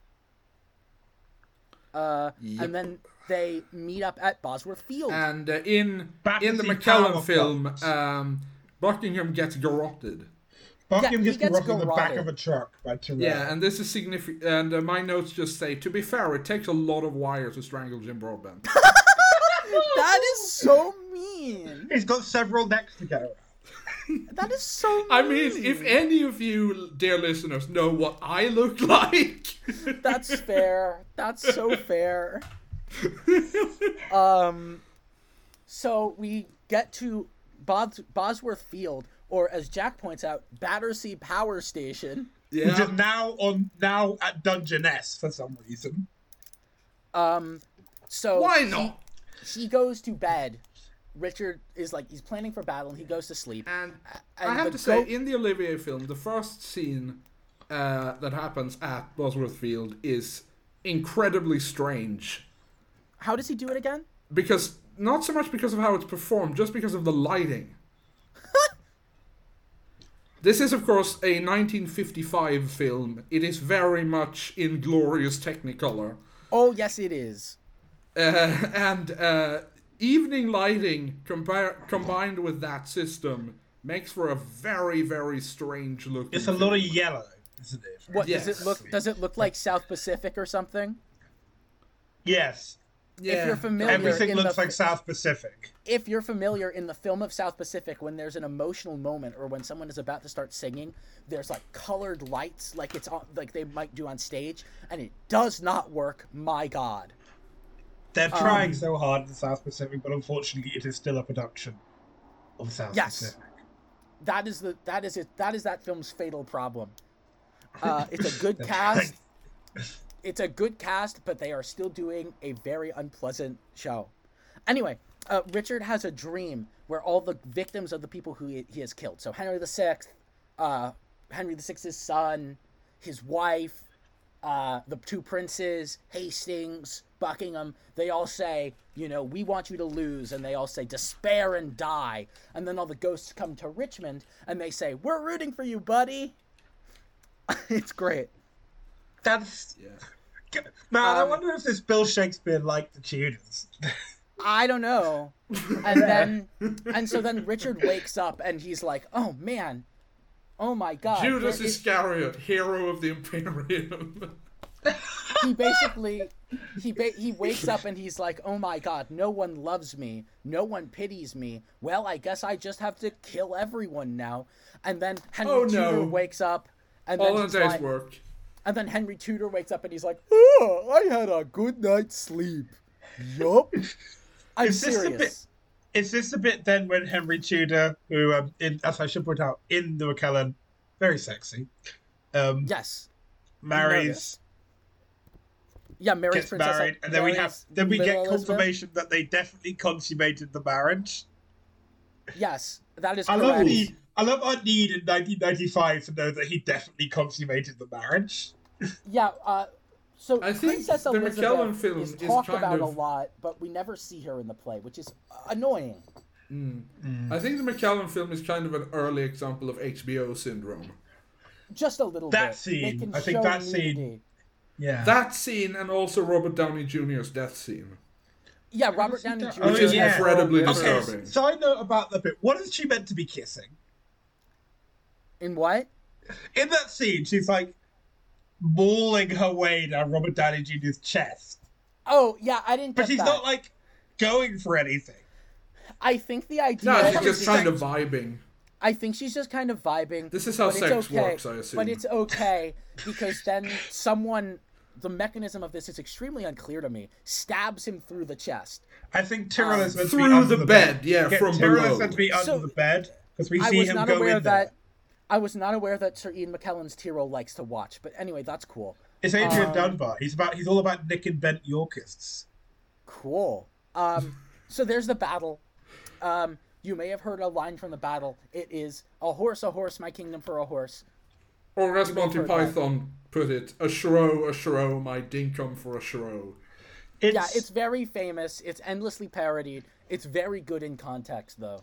Uh, Yep. and then they meet up at Bosworth Field. And uh, in Back in the see McKellen film, um, Buckingham gets garroted. Buckingham he gets, gets robbed in the back of a truck by Tyrrell. Yeah, and this is significant. And uh, my notes just say, to be fair, it takes a lot of wire to strangle Jim Broadbent. that is so mean. He's got several necks to go around. That is so. Mean. I mean, if any of you, dear listeners, know what I look like, That's fair. That's so fair. Um, so we get to Bos- Bosworth Field, or as Jack points out, Battersea Power Station. Which yeah, is now on now at Dungeness for some reason. Um, so why not? He, goes to bed. Richard is like he's planning for battle, and he goes to sleep. And, and I have the to say, goat- in the Olivier film, the first scene uh, that happens at Bosworth Field is incredibly strange. How does he do it again? Because, not so much because of how it's performed, just because of the lighting. This is, of course, a 1955 film. It is very much in glorious Technicolor. Oh yes, it is. Uh, and uh, evening lighting combi- combined with that system makes for a very, very strange look. It's a lot of yellow, isn't it? What does it look? Does it look like South Pacific or something? Yes. Yeah. If you're familiar, Everything in looks the, like South Pacific. if you're familiar in the film of South Pacific, when there's an emotional moment or when someone is about to start singing, there's like colored lights, like it's on, like they might do on stage, and it does not work. My God. They're Um, trying so hard in South Pacific, but unfortunately, it is still a production of South Pacific. Yes. Pacific. that is the that is it that is that film's fatal problem. Uh, it's a good cast. It's a good cast, but they are still doing a very unpleasant show. Anyway, uh, Richard has a dream where all the victims of the people who he, he has killed. So Henry VI, uh, Henry VI's son, his wife, uh, the two princes, Hastings, Buckingham, they all say, you know, we want you to lose. And they all say, despair and die. And then all the ghosts come to Richmond and they say, we're rooting for you, buddy. it's great. That's. Man, I Um, wonder if this Bill Shakespeare liked the Tudors. I don't know. And then, and so then Richard wakes up and he's like, oh man, oh my god. Judas there is- Iscariot, hero of the Imperium. he basically he ba- he wakes up and he's like, "Oh my god, no one loves me. No one pities me. Well, I guess I just have to kill everyone now." And then Henry Oh, Tudor no. wakes up and then All in he's day's like, work. And then Henry Tudor wakes up and he's like, "Oh, I had a good night's sleep." Yup. I'm Is this a serious. bit- Is this the bit then when Henry Tudor, who, um, in, as I should point out, in the McKellen, very sexy, um, Yes. marries, Notice. Yeah, Mary's gets princess. married, and then we have then we get little Elizabeth. confirmation that they definitely consummated the marriage. Yes, that is I correct. love the I love our need in 1995 to know that he definitely consummated the marriage. Yeah, uh, so I think Princess the Elizabeth McKellen film is is talked kind about a lot, but we never see her in the play, which is annoying. I think the McKellen film is kind of an early example of HBO syndrome. Just a little bit. That bit. scene, I think show that scene- Yeah. That scene and also Robert Downey Jr.'s death scene. Yeah, Robert Downey Jr. Which is yeah. incredibly Okay, okay, disturbing. side note about the bit. What is she meant to be kissing? In what? In that scene, she's like mauling her way down Robert Downey Jr.'s chest. Oh, yeah, I didn't. But get she's that. not like going for anything. I think the idea. No, she's just she's- kind of vibing. I think she's just kind of vibing. This is how it's sex okay. works, I assume. But it's okay because then someone, the mechanism of this is extremely unclear to me. Stabs him through the chest. I think Tyrrell um, is meant to be Through under the the bed, yeah, from Tyrrell below. is meant to be under So- the bed because we I see him not go in that. there. I was not aware that Sir Ian McKellen's Tyrrell likes to watch, but anyway, that's cool. It's Adrian um, Dunbar. He's about. He's all about Nick and bent Yorkists. Cool. Um, so there's the battle. Um, you may have heard a line from the battle. It is a horse, a horse, my kingdom for a horse. Or as Monty heard that. Python put it, a shro, a shro, my dinkum for a shro. It's, Yeah, it's very famous. It's endlessly parodied. It's very good in context, though.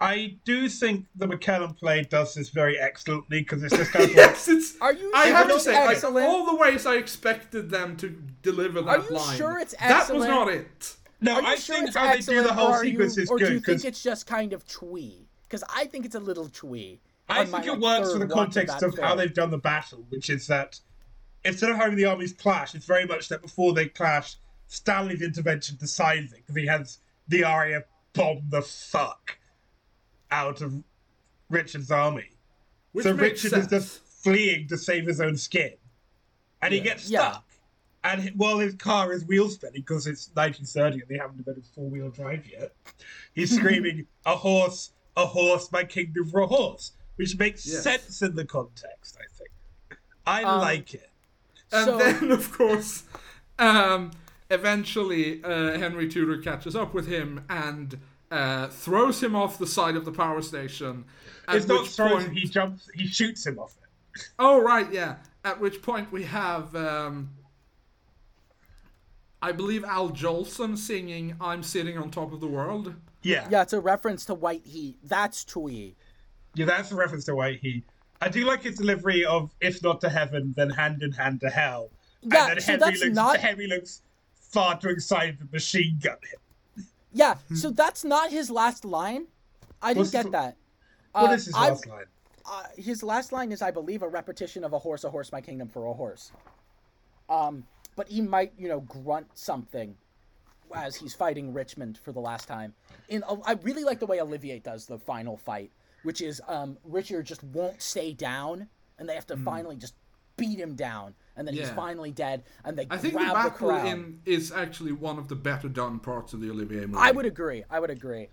I do think the McKellen play does this very excellently because it's just kind of like Yes, it's. Are you I sure have to say, like, all the ways I expected them to deliver that are you line. sure it's excellent. That was not it. no. I sure think it's how they do the whole or sequence you, is or do good you think because it's just kind of twee? Because I think it's a little twee. I on my, think it like, works for the context that of how they've done the battle, which is that instead of having the armies clash, it's very much that before they clash, Stanley's intervention decides it because he has the Arya bomb the fuck out of Richard's army. Which so Richard sense. is just fleeing to save his own skin, and he gets Yeah. stuck. And he- while his car is wheel spinning because it's 1930 and they haven't invented four wheel drive yet, he's screaming, "A horse, a horse, my kingdom for a horse," which makes Yes. sense in the context. I think I Um, like it. And So- then, of course, um, eventually uh, Henry Tudor catches up with him and uh, throws him off the side of the power station. At It's not which throws; point, he jumps, he shoots him off it. Oh right, yeah. At which point we have, um, I believe Al Jolson singing "I'm sitting on top of the world." Yeah, Yeah, it's a reference to White Heat. That's twee. Yeah, that's a reference to White Heat. I do like his delivery of "If not to heaven, then hand in hand to hell." Yeah, and then so Henry that's looks, not- Henry looks far too excited to machine gun him. Yeah, so that's not his last line. I didn't What's get the- that. What Uh, is his I- last line? uh, his last line is, I believe, a repetition of "A horse, a horse, my kingdom for a horse." Um, but he might, you know, grunt something as he's fighting Richmond for the last time. In I really like the way Olivier does the final fight, which is um, Richard just won't stay down, and they have to finally just beat him down, and then he's finally dead, and they I think the grab the, battle crown. in is actually one of the better done parts of the Olivier movie. I would agree. I would agree.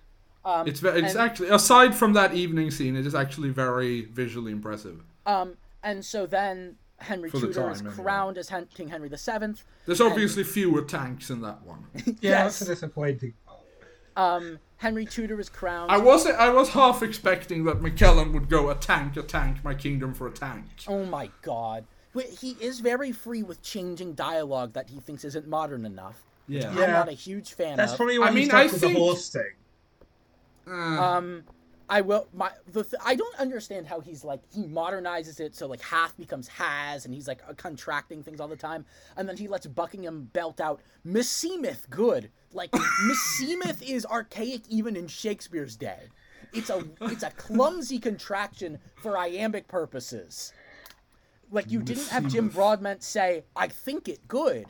Um, It's ve- it's and- actually aside from that evening scene, it is actually very visually impressive. Um, and so then Henry For the Tudor is time, anyway. crowned as Hen- King Henry VII. There's obviously fewer tanks in that one. Yeah, yes. that's a disappointing. Um, Henry Tudor is crowned. I was I was half expecting that McKellen would go a tank, a tank, my kingdom for a tank. Oh my god. Wait, He is very free with changing dialogue that he thinks isn't modern enough. Yeah. I'm not a huge fan That's of. probably why I mean, he's stuck I with think- the horse thing. Uh, Um, I will. My the th- I don't understand how he's like he modernizes it so like half becomes has and he's like uh, contracting things all the time and then he lets Buckingham belt out Misseemeth good like Misseemeth is archaic even in Shakespeare's day. It's a it's a clumsy contraction for iambic purposes. Like you didn't have Jim Broadbent say I think it good.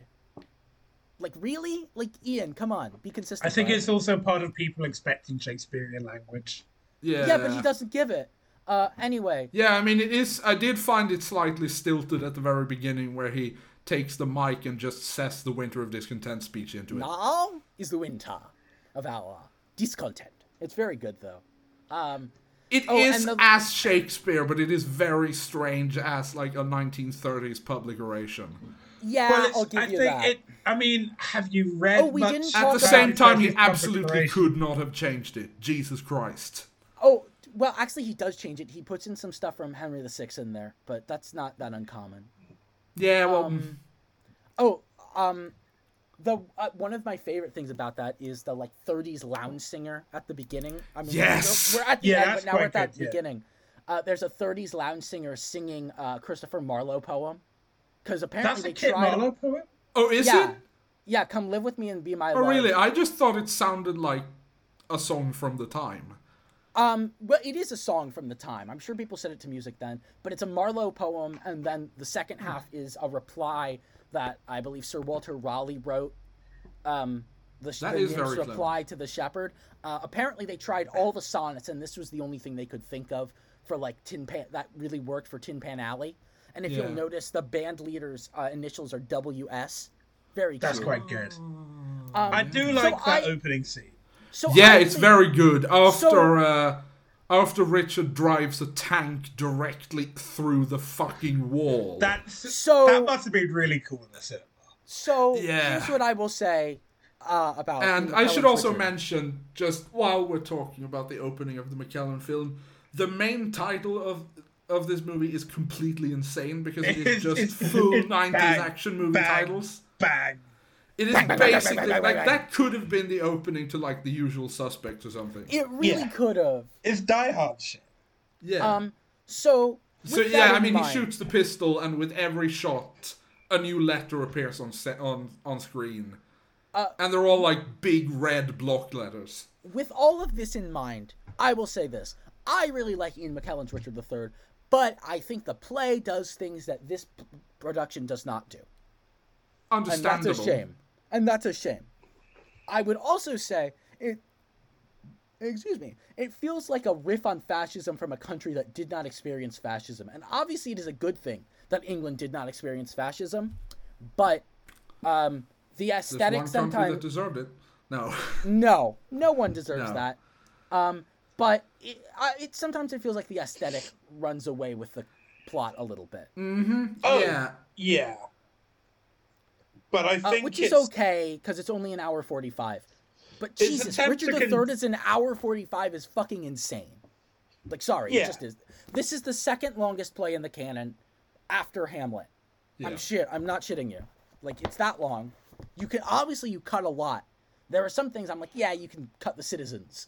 Like really? Like Ian, come on, be consistent. I think bud. it's also part of people expecting Shakespearean language. yeah. yeah, but he doesn't give it. Uh, anyway, Yeah, I mean, it is. I did find it slightly stilted at the very beginning, where he takes the mic and just says the Winter of Discontent speech into it. now is the winter of our discontent. It's very good though. Um, It Oh, is the- as Shakespeare, but it is very strange as like a 1930s public oration. yeah, Well, I'll give I you think that. it. I mean, have you read? Oh, we much didn't At talk the same time, he absolutely could not have changed it. Jesus Christ. Oh, well, actually, he does change it. He puts in some stuff from Henry VI in there, but that's not that uncommon. Yeah, well, Um, Oh, um, the uh, one of my favorite things about that is the like 30s lounge singer at the beginning. I mean, Yes! we're, we're at the Yeah, end, but now we're at quite that good, yeah. beginning. Uh, there's a 30s lounge singer singing uh, Christopher Marlowe poem because apparently That's a they Kit tried. Marlowe poem. oh, is yeah, it? yeah, come live with me and be my Oh, love. really? I just thought it sounded like a song from the time. Um, well, it is a song from the time. I'm sure people said it to music then, but it's a Marlowe poem, and then the second half is a reply that I believe Sir Walter Raleigh wrote. Um, the, That the is nymph's very clever. reply to the shepherd. Uh, apparently, they tried all the sonnets, and this was the only thing they could think of for like Tin Pan that really worked for Tin Pan Alley. And if Yeah. you'll notice, the band leader's uh, initials are WS. Very good. That's cute. quite good. Um, I do so like that I- opening scene. So Yeah, I it's think- very good. After So- uh, after Richard drives a tank directly through the fucking wall. That's So- that must have been really cool in the cinema. So Yeah. here's what I will say uh, about. It. And I should also Richard. mention, just while we're talking about the opening of the McKellen film, the main title of of this movie is completely insane because it is just full 90s bang, action movie bang. titles. Bang. It is basically bang, bang, like that could have been the opening to like the usual suspects or something. It really Yeah. could have. It's Die Hard shit. yeah. Um. So. So yeah, I in mean, he shoots the pistol, and with every shot, a new letter appears on set on on screen, Uh, and they're all like big red block letters. With all of this in mind, I will say this: I really like Ian McKellen's Richard III, but I think the play does things that this p- production does not do, and that's a shame. And that's a shame. I would also say it. Excuse me. It feels like a riff on fascism from a country that did not experience fascism, and obviously it is a good thing that England did not experience fascism, but um, the aesthetic one country that sometimes deserved it. No. no, no one deserves No. that. Um, but it, uh, it sometimes it feels like the aesthetic runs away with the plot a little bit, Mm-hmm. Oh, yeah. Yeah. But I uh, which it's, is okay because it's only an hour forty-five. But Jesus, Richard the con- is an hour forty-five is fucking insane. Like, sorry, it just is. This is the second longest play in the canon after Hamlet. Yeah. I'm shit. I'm not shitting you. Like, it's that long. You can obviously you cut a lot. There are some things I'm like, yeah, you can cut the citizens.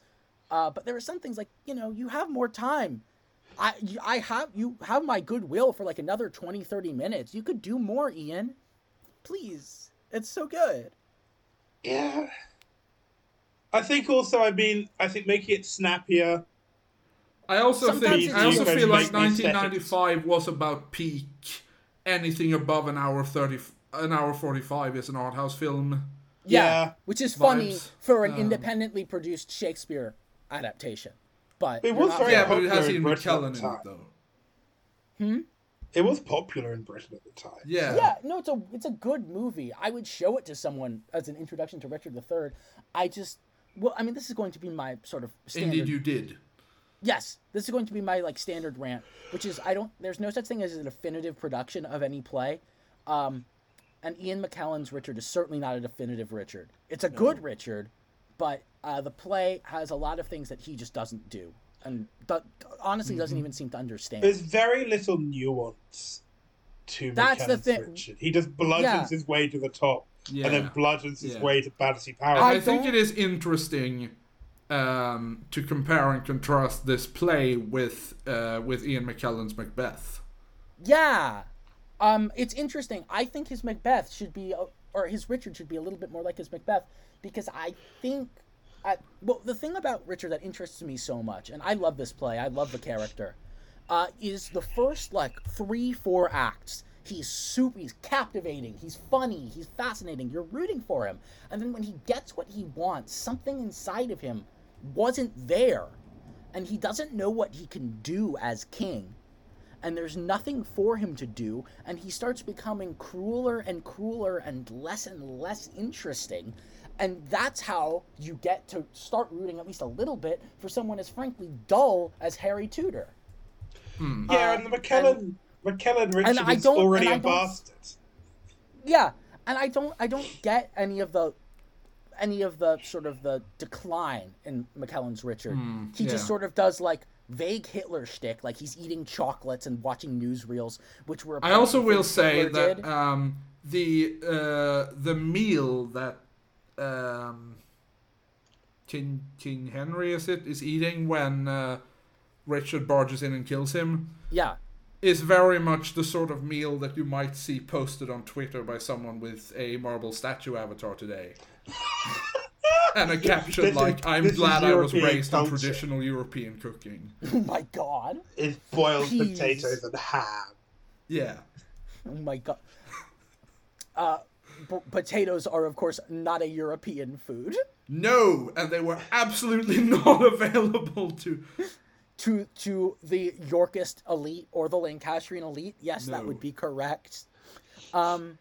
Uh, but there are some things like, you know, you have more time. I I have you have my goodwill for like another 20 30 minutes. You could do more, Ian. Please. It's so good. Yeah. I think also, I mean, I think making it snappier. I also Sometimes think I also feel like make these 1995 was about peak. Anything above an hour 30, an hour 45 is an art house film. Yeah, Yeah. which is funny Vibes. for an Um, independently produced Shakespeare adaptation. But It was not- very Yeah, but it popular has in Ian McKellen in the it time. though. It was popular in Britain at the time. Yeah. Yeah, no, it's a it's a good movie. I would show it to someone as an introduction to Richard III. I just well, I mean, this is going to be my sort of standard. Indeed, you did. Yes, this is going to be my like standard rant, which is I don't. There's no such thing as a definitive production of any play, um, and Ian McKellen's Richard is certainly not a definitive Richard. It's a good Richard, but uh, the play has a lot of things that he just doesn't do, and do- honestly doesn't even seem to understand. There's very little nuance to That's the thing. Richard. He just bludgeons Yeah. his way to the top, Yeah. and then bludgeons his Yeah. way to fantasy And power. I, I think don't- it is interesting um, to compare and contrast this play with uh, with Ian McKellen's Macbeth. Yeah. Um, it's interesting. I think his Macbeth should be, uh, or his Richard should be a little bit more like his Macbeth, because I think, at, well, the thing about Richard that interests me so much, and I love this play, I love the character, uh, is the first like three, four acts. He's super, he's captivating, he's funny, he's fascinating. You're rooting for him, and then when he gets what he wants, something inside of him wasn't there, and he doesn't know what he can do as king and there's nothing for him to do, and he starts becoming crueler and crueler and less and less interesting. And that's how you get to start rooting at least a little bit for someone as frankly dull as Harry Tudor. yeah, uh, and the McKellen McKellen Richard I is don't- already and I a don't- bastard. Yeah, and I don't I don't get any of the any of the sort of the decline in McKellen's Richard. he yeah. just sort of does like vague Hitler shtick, like he's eating chocolates and watching newsreels, which were. I also will say Hitler that did. um, the uh, the meal that um, King King Henry is it is eating when uh, Richard barges in and kills him yeah, is very much the sort of meal that you might see posted on Twitter by someone with a marble statue avatar today. and a caption This is- like, I'm glad I was raised culture." on traditional European cooking. oh my god. Is boiled Peas. potatoes and ham. Yeah. Oh my god. Uh, p- potatoes are, of course, not a European food. No, and they were absolutely not available to. To to the Yorkist elite or the Lancastrian elite, yes, that would be correct. Um,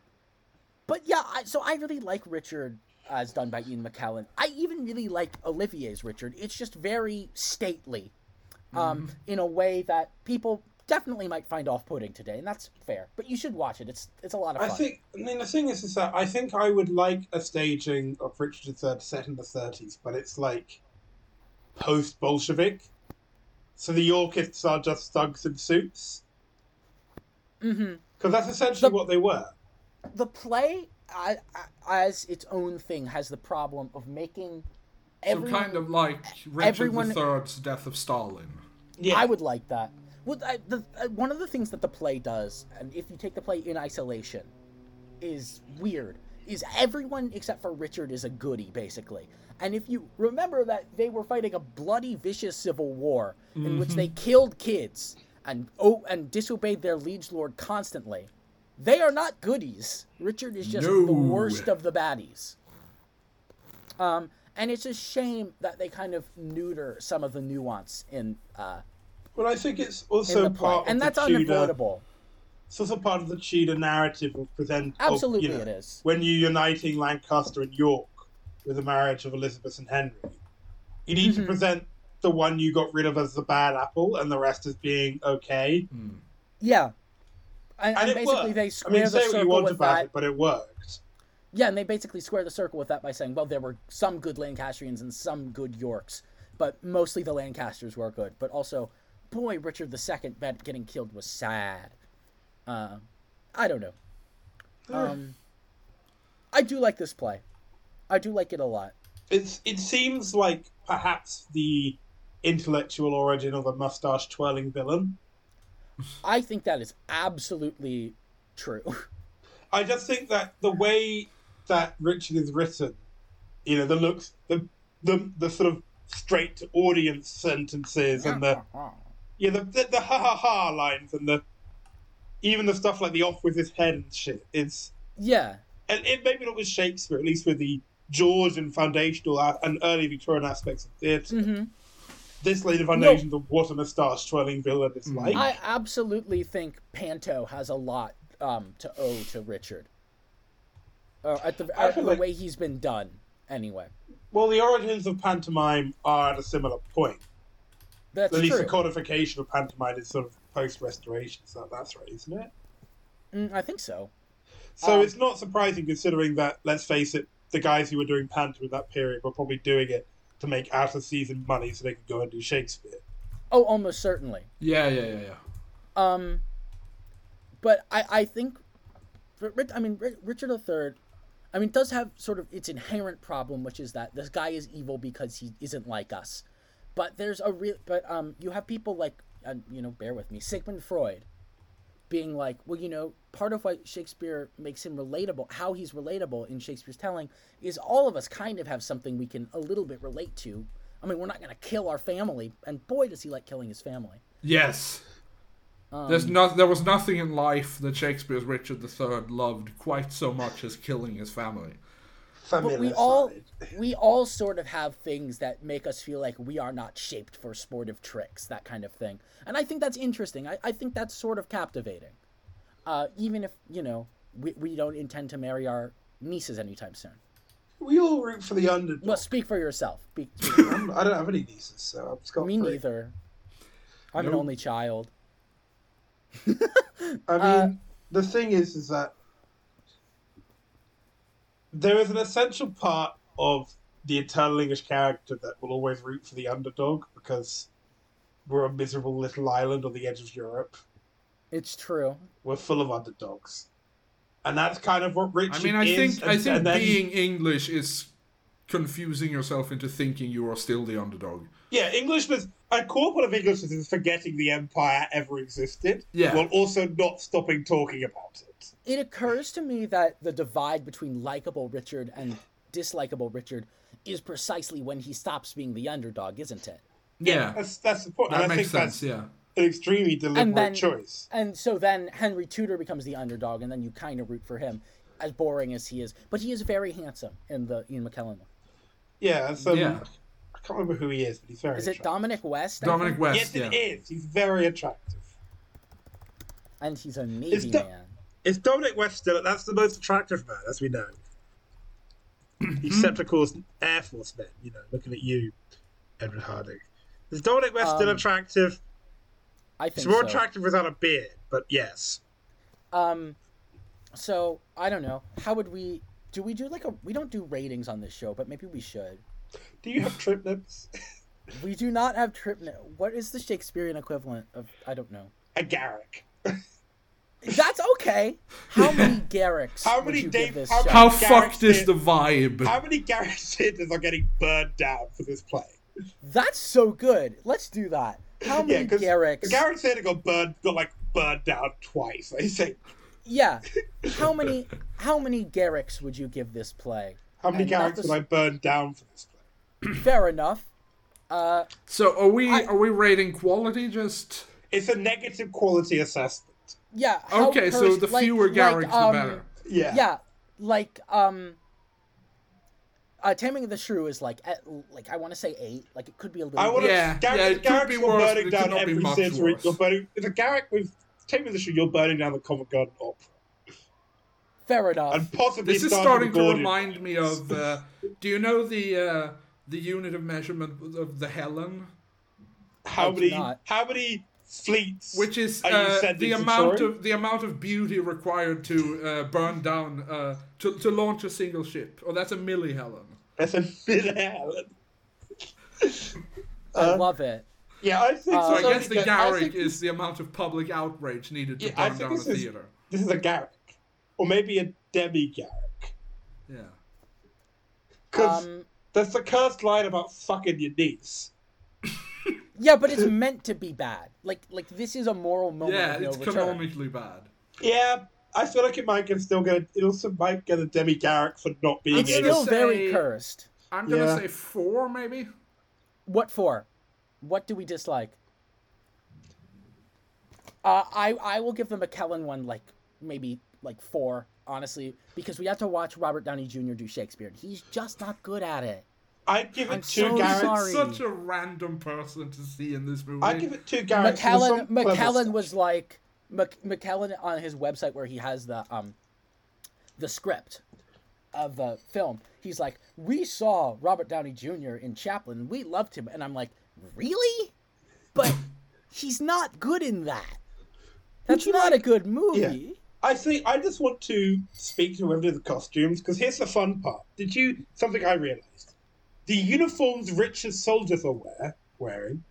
but yeah, I, so I really like Richard as done by Ian McKellen. I even really like Olivier's Richard. It's just very stately, um, in a way that people definitely might find off-putting today, and that's fair. But you should watch it. It's it's a lot of fun. I think. I mean, the thing is, is that I think I would like a staging of Richard III set in the 30s, but it's like post Bolshevik. So the Yorkists are just thugs in suits. hmm Because that's essentially The- what they were. the play uh, as its own thing has the problem of making So everyone. kind of like Richard everyone- III's Death of Stalin. Yeah. I would like that. Well, I, the, uh, one of the things that the play does, and if you take the play in isolation, is weird. Is everyone except for Richard is a goody, basically. And if you remember that they were fighting a bloody, vicious civil war in which they killed kids and oh, and disobeyed their liege lord constantly, they are not goodies. Richard is just the worst of the baddies. Um, and it's a shame that they kind of neuter some of the nuance in uh, But I think it's also part and of that's the Tudor. unavoidable. It's also part of the Tudor narrative of present. of, Absolutely, you know, it is. When you're uniting Lancaster and York with the marriage of Elizabeth and Henry, you need Mm-hmm. to present the one you got rid of as the bad apple, and the rest as being okay. Yeah, and, And and basically worked. they I square mean, the say what you circle want with about that. it, but it worked. Yeah, and they basically square the circle with that by saying, well, there were some good Lancastrians and some good Yorks, but mostly the Lancasters were good. But also, boy, Richard II bet- getting killed was sad. Uh, I don't know. Um, I do like this play. I do like it a lot. It's it seems like perhaps the intellectual origin of a mustache twirling villain. I think that is absolutely true. I just think that the way that Richard is written, you know, the looks, the the the sort of straight to audience sentences and the yeah the, the the ha ha ha lines and the even the stuff like the off with his head and shit. It's yeah, and it maybe not with Shakespeare, at least with the Georgian foundational and early Victorian aspects of theatre. hmm This later foundations of what a moustache twirling villain is like. I absolutely think Panto has a lot um, to owe to Richard. Uh, at the, at the like- way he's been done, anyway. Well, the origins of pantomime are at a similar point. That's at least true. the codification of pantomime is sort of post restoration, so that's right, isn't it? Mm, I think so. So Um, it's not surprising considering that, let's face it, the guys who were doing pantomime in that period were probably doing it to make out of season money so they could go and do Shakespeare. Oh, almost certainly. Yeah, yeah, yeah, yeah. Um, but I, I think, for I mean, Richard III, I mean, does have sort of its inherent problem, which is that this guy is evil because he isn't like us. But there's a real, but um, you have people like, uh, you know, bear with me, Sigmund Freud, being like, well, you know, part of what Shakespeare makes him relatable, how he's relatable in Shakespeare's telling, is all of us kind of have something we can a little bit relate to. I mean, we're not going to kill our family, and boy, does he like killing his family. Yes. Um, There's no, there was nothing in life that Shakespeare's Richard III loved quite so much as killing his family. But we all we all sort of have things that make us feel like we are not shaped for sportive tricks that kind of thing. And i think that's interesting. I, I think that's sort of captivating. Uh, even if you know we, we don't intend to marry our nieces anytime soon. We all root for the underdog. well speak for yourself. Speak, speak for- I'm- I don't have any nieces, so I'm scot me free. neither. I'm an only child. I mean, Uh, the thing is, is that there is an essential part of the eternal English character that will always root for the underdog because we're a miserable little island on the edge of Europe. it's true We're full of underdogs, and that's kind of what Richard I mean, I is. think I think then- being English is confusing yourself into thinking you are still the underdog. yeah, Englishness. A core part of Englishness is forgetting the empire ever existed, Yeah. while also not stopping talking about it. it occurs to me that the divide between likable richard and dislikable richard is precisely when he stops being the underdog isn't it Yeah, That's that's the point. that and I makes think sense. that's Yeah, an extremely deliberate then- choice. And so then Henry Tudor becomes the underdog, and then you kind of root for him, as boring as he is. But he is very handsome in the Ian McKellen one. Yeah, so Yeah. I can't remember who he is, but he's very. Is it. Dominic West? Dominic? West. Yes, yeah. it is. He's very attractive. And he's a Navy Do- man. Is Dominic West still? That's the most attractive man, as we know. Except, of course, Air Force men. You know, looking at you, Edward Hardwicke. Is Dominic West still Um, attractive? I think He's think more so. attractive without a beard, but yes. Um, so I don't know. How would we? Do we do like a? We don't do ratings on this show, but maybe we should. Do you have trip nips? We do not have trip. What is the Shakespearean equivalent of? I don't know. a Garrick. That's okay. How many Garricks How would many you Dave- give this how show? How Garrick fucked is said- the vibe? How many Garrick Sanders are getting burned down for this play? That's so good. Let's do that. How many because Garricks? Garrick Sanders got burned, got like burned down twice. They say. Yeah. How many how many Garricks would you give this play? How many And Garricks the would I burn down for this play? Fair enough. Uh So are we I- are we rating quality just? It's a negative quality assessment. yeah. how Okay, so the like- fewer like, Garricks, um, the better. Yeah. Yeah, like um uh, Taming of the Shrew is like at, like I want to say eight. Like it could be a little. I want to. Yeah, Garrick, yeah, it could Garricks be worse, burning it could down not be every much sensory. worse. You're burning. If a Garrick with Take Me the Shoe, you're burning down the Covent Garden Opera Fair enough. and possibly This is starting to remind me of. Uh, do you know the uh, the unit of measurement of the Helen, how many not. how many fleets? which is Are uh, sending the amount of the amount of beauty required to uh, burn down uh, to to launch a single ship? Oh, that's a milli Helen. That's a bit Helen. I uh, love it. Yeah, I think Uh, So I guess the think- Garrick think is the amount of public outrage needed to Yeah, I burn think down a this is- theater. This is a Garrick, or maybe a demi Garrick, Yeah. because Um, that's the cursed line about fucking your niece. Yeah, but it's meant to be bad. Like like this is a moral moment yeah, no it's return. canonically bad. Yeah, I feel like it might get still get. It also might get a Demi Garrick for not being It's in gonna still it. very cursed. I'm gonna Yeah. say four, maybe. What for? What do we dislike? Uh, I I will give the McKellen one like maybe like four, honestly, because we have to watch Robert Downey Jr. do Shakespeare. He's just not good at it. I'd give it I'm two so Garricks. sorry. Such a random person to see in this movie. I'd give it two Garricks. McKellen McKellen was like Mc, McKellen on his website where he has the um the script of the film. He's like, "We saw Robert Downey Jr. in Chaplin. We loved him." And I'm like, "Really?" But he's not good in that. That's not like- a good movie. I think I just want to speak to whoever did the costumes because here's the fun part. Did you something I realized? The uniforms Richard soldiers are wear, wearing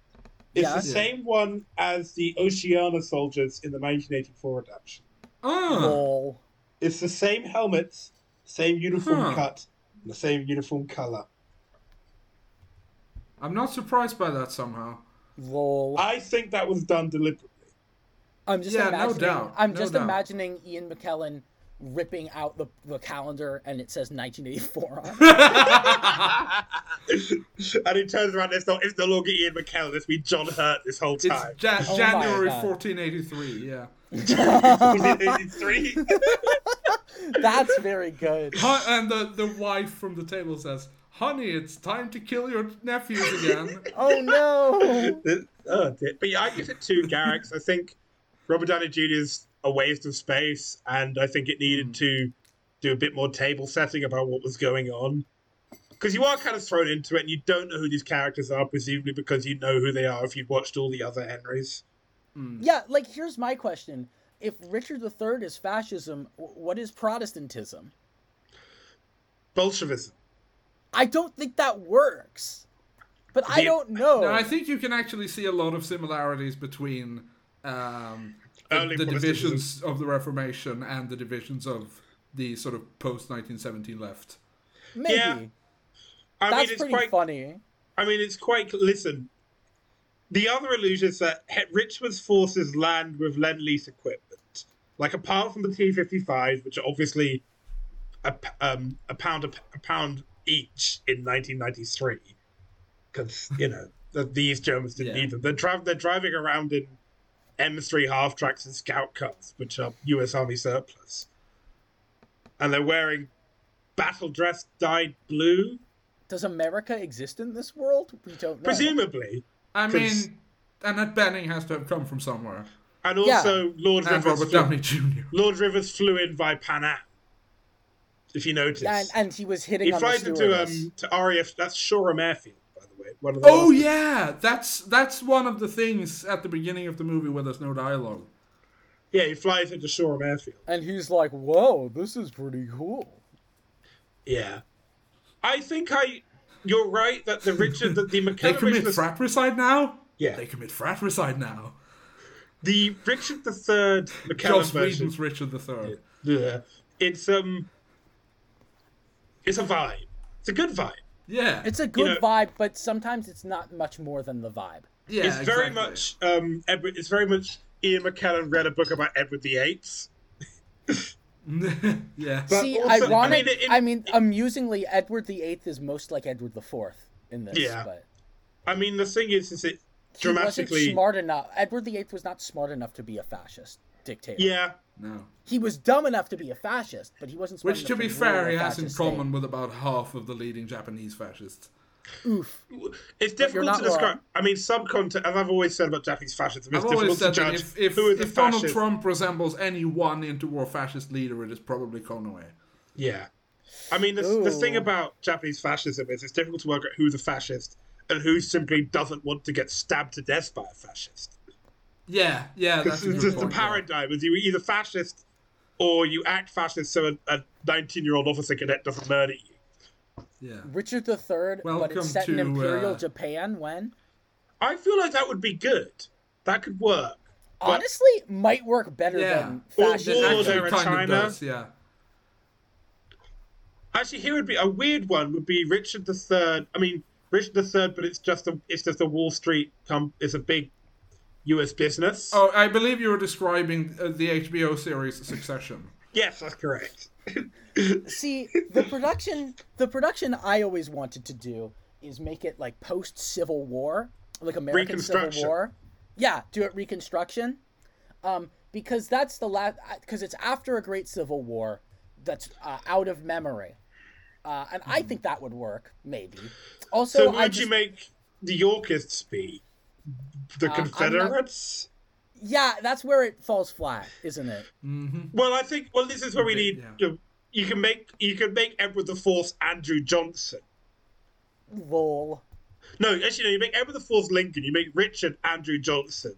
is Yeah. the Yeah. same one as the Oceania soldiers in the 1984 adaptation. Ah, It's the same helmets, same uniform Huh. cut, and the same uniform color. I'm not surprised by that somehow. Lol. I think that was done deliberately. I'm just Yeah, no imagining. doubt, I'm no just doubt. imagining Ian McKellen ripping out the, the calendar and it says 1984 on it. and he turns around. It's not. It's no longer Ian McKellen. It's been John Hurt this whole It's time. Ja- Oh January 1483. Yeah. Was it 83? That's very good. And the the wife from the table says, "Honey, it's time to kill your nephews again." Oh no! oh. But yeah, I give it two Garricks. I think Robert Downey Jr. is a waste of space, and I think it needed hmm. to do a bit more table setting about what was going on. Because you are kind of thrown into it, and you don't know who these characters are, presumably because you know who they are if you've watched all the other Henrys. Hmm. Yeah, like here's my question: If Richard III is fascism, what is Protestantism? Bolshevism. I don't think that works. But I don't know. Now, I think you can actually see a lot of similarities between um, the, the divisions of the Reformation and the divisions of the sort of post 1917 left. Maybe Yeah. I that's mean, it's pretty quite. funny. I mean, it's quite. Listen, the other illusion is that he- Richmond's forces land with lend lease equipment. Like, apart from the T 55s, which are obviously a, p- um, a, pound, a pound each in 1993, because, you know, the, these Germans didn't Yeah. need them. They're, dri- they're driving around in M3 half tracks and scout cars, which are US Army surplus. And they're wearing battle dress dyed blue, Does America exist in this world? We don't know. presumably. I 'Cause- mean, and that Bening has to have come from somewhere. And Yeah. also, Lord And Rivers, Robert flew, Downey Jr. Lord Rivers flew in by Pan Am. If you notice, And, and he was hitting he on the flies into um to RAF. That's Shoreham Airfield, by the way. One of the Oh last- yeah, that's that's one of the things at the beginning of the movie where there's no dialogue. yeah. He flies into Shoreham Airfield. and he's like, "Whoa, this is pretty cool." Yeah, I think I. You're right that the Richard that the They McKellen commit Richard, fratricide now. Yeah. they commit fratricide now. the Richard the Third McKellen Joss version. Whedon's Richard III. Yeah, it's um, it's a vibe. It's a good vibe. Yeah, It's a good know- vibe, but sometimes it's not much more than the vibe. yeah, it's very much um, Edward. It's very much Ian McKellen read a book about Edward the Eighth. yeah. But See, also- ironic. I I mean, mean, it- amusingly, Edward the Eighth is most like Edward the Fourth in this. Yeah. but I mean, the thing is, is it he wasn't dramatically? smart enough. Edward the Eighth was not smart enough to be a fascist dictator. Yeah, no. He was dumb enough to be a fascist, but he wasn't. Smart enough to be a fascist. Which, to be fair, he has in fascist common with about half of the leading Japanese fascists. Oof. it's difficult to describe. wrong. I mean, subcontext, as I've always said about Japanese fascism, it's I've difficult always to said that judge if, if, who are the if Donald fascists. Trump resembles any one interwar fascist leader, it is probably Konoe. Yeah, I mean, the, the thing about Japanese fascism is it's difficult to work out who's a fascist and who simply doesn't want to get stabbed to death by a fascist. Yeah, yeah, that's a Because good the point. yeah. paradigm is you're either fascist or you act fascist so a 19 year old officer cadet doesn't murder you. Yeah. Richard III, Third, but it's set in Imperial uh, Japan. When I feel like that would be good. That could work. But- honestly might work better Yeah. than Or fascist. It War actually there in kind China. of does, yeah. Actually, here would be a weird one. Would be Richard III. I mean, Richard III, but it's just a it's just a Wall Street com- it's a big U.S. business. Oh, I believe you were describing uh, the HBO series Succession. Yes, that's correct. See, the production the production I always wanted to do is make it like post Civil War, like American Civil War. Yeah, do it Reconstruction. Um, because that's the last because it's after a great Civil War that's uh, out of memory. Uh, and I think that would work, maybe. Also, So, who I would just, you make the Yorkists be? The Uh, I'm not- Confederates? yeah, that's where it falls flat, isn't it? Well, I think. Well, this is where we need. yeah. You, you can make you can make Edward the Fourth Andrew Johnson. Lol. No, actually, no. You make Edward the Fourth Lincoln. You make Richard Andrew Johnson.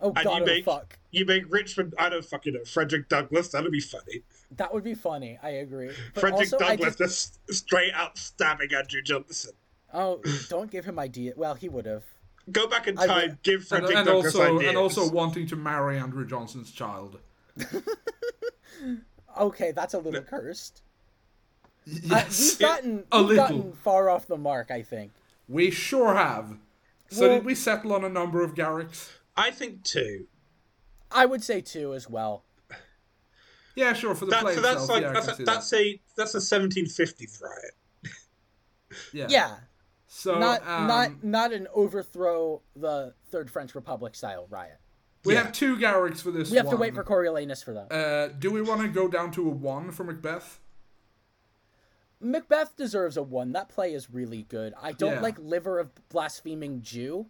Oh And god, you oh make fuck. you make Richmond. I don't fucking know Frederick Douglass. That'd be funny. That would be funny. I agree. But Frederick also, Douglass just- just straight out stabbing Andrew Johnson. Oh, don't give him idea. Well, he would have. Go back in I time. would- give And, Frederick and Douglass also ideas. and also wanting to marry Andrew Johnson's child. Okay, that's a little cursed. Uh, Yes, we've gotten a we've little. gotten far off the mark, I think. We sure have. So Well- did we settle on a number of Garricks? I think two. I would say two as well. Yeah, sure. For the That, play so that's itself, like yeah, that's a, see that's a that's a 1750s riot. Yeah. Yeah, So not um, not not an overthrow the Third French Republic style riot. we yeah. have two Garricks for this. We have to wait for Coriolanus for that. Uh, do we want to go down to a one for Macbeth? Macbeth deserves a one. That play is really good. I don't Yeah. like liver of blaspheming Jew,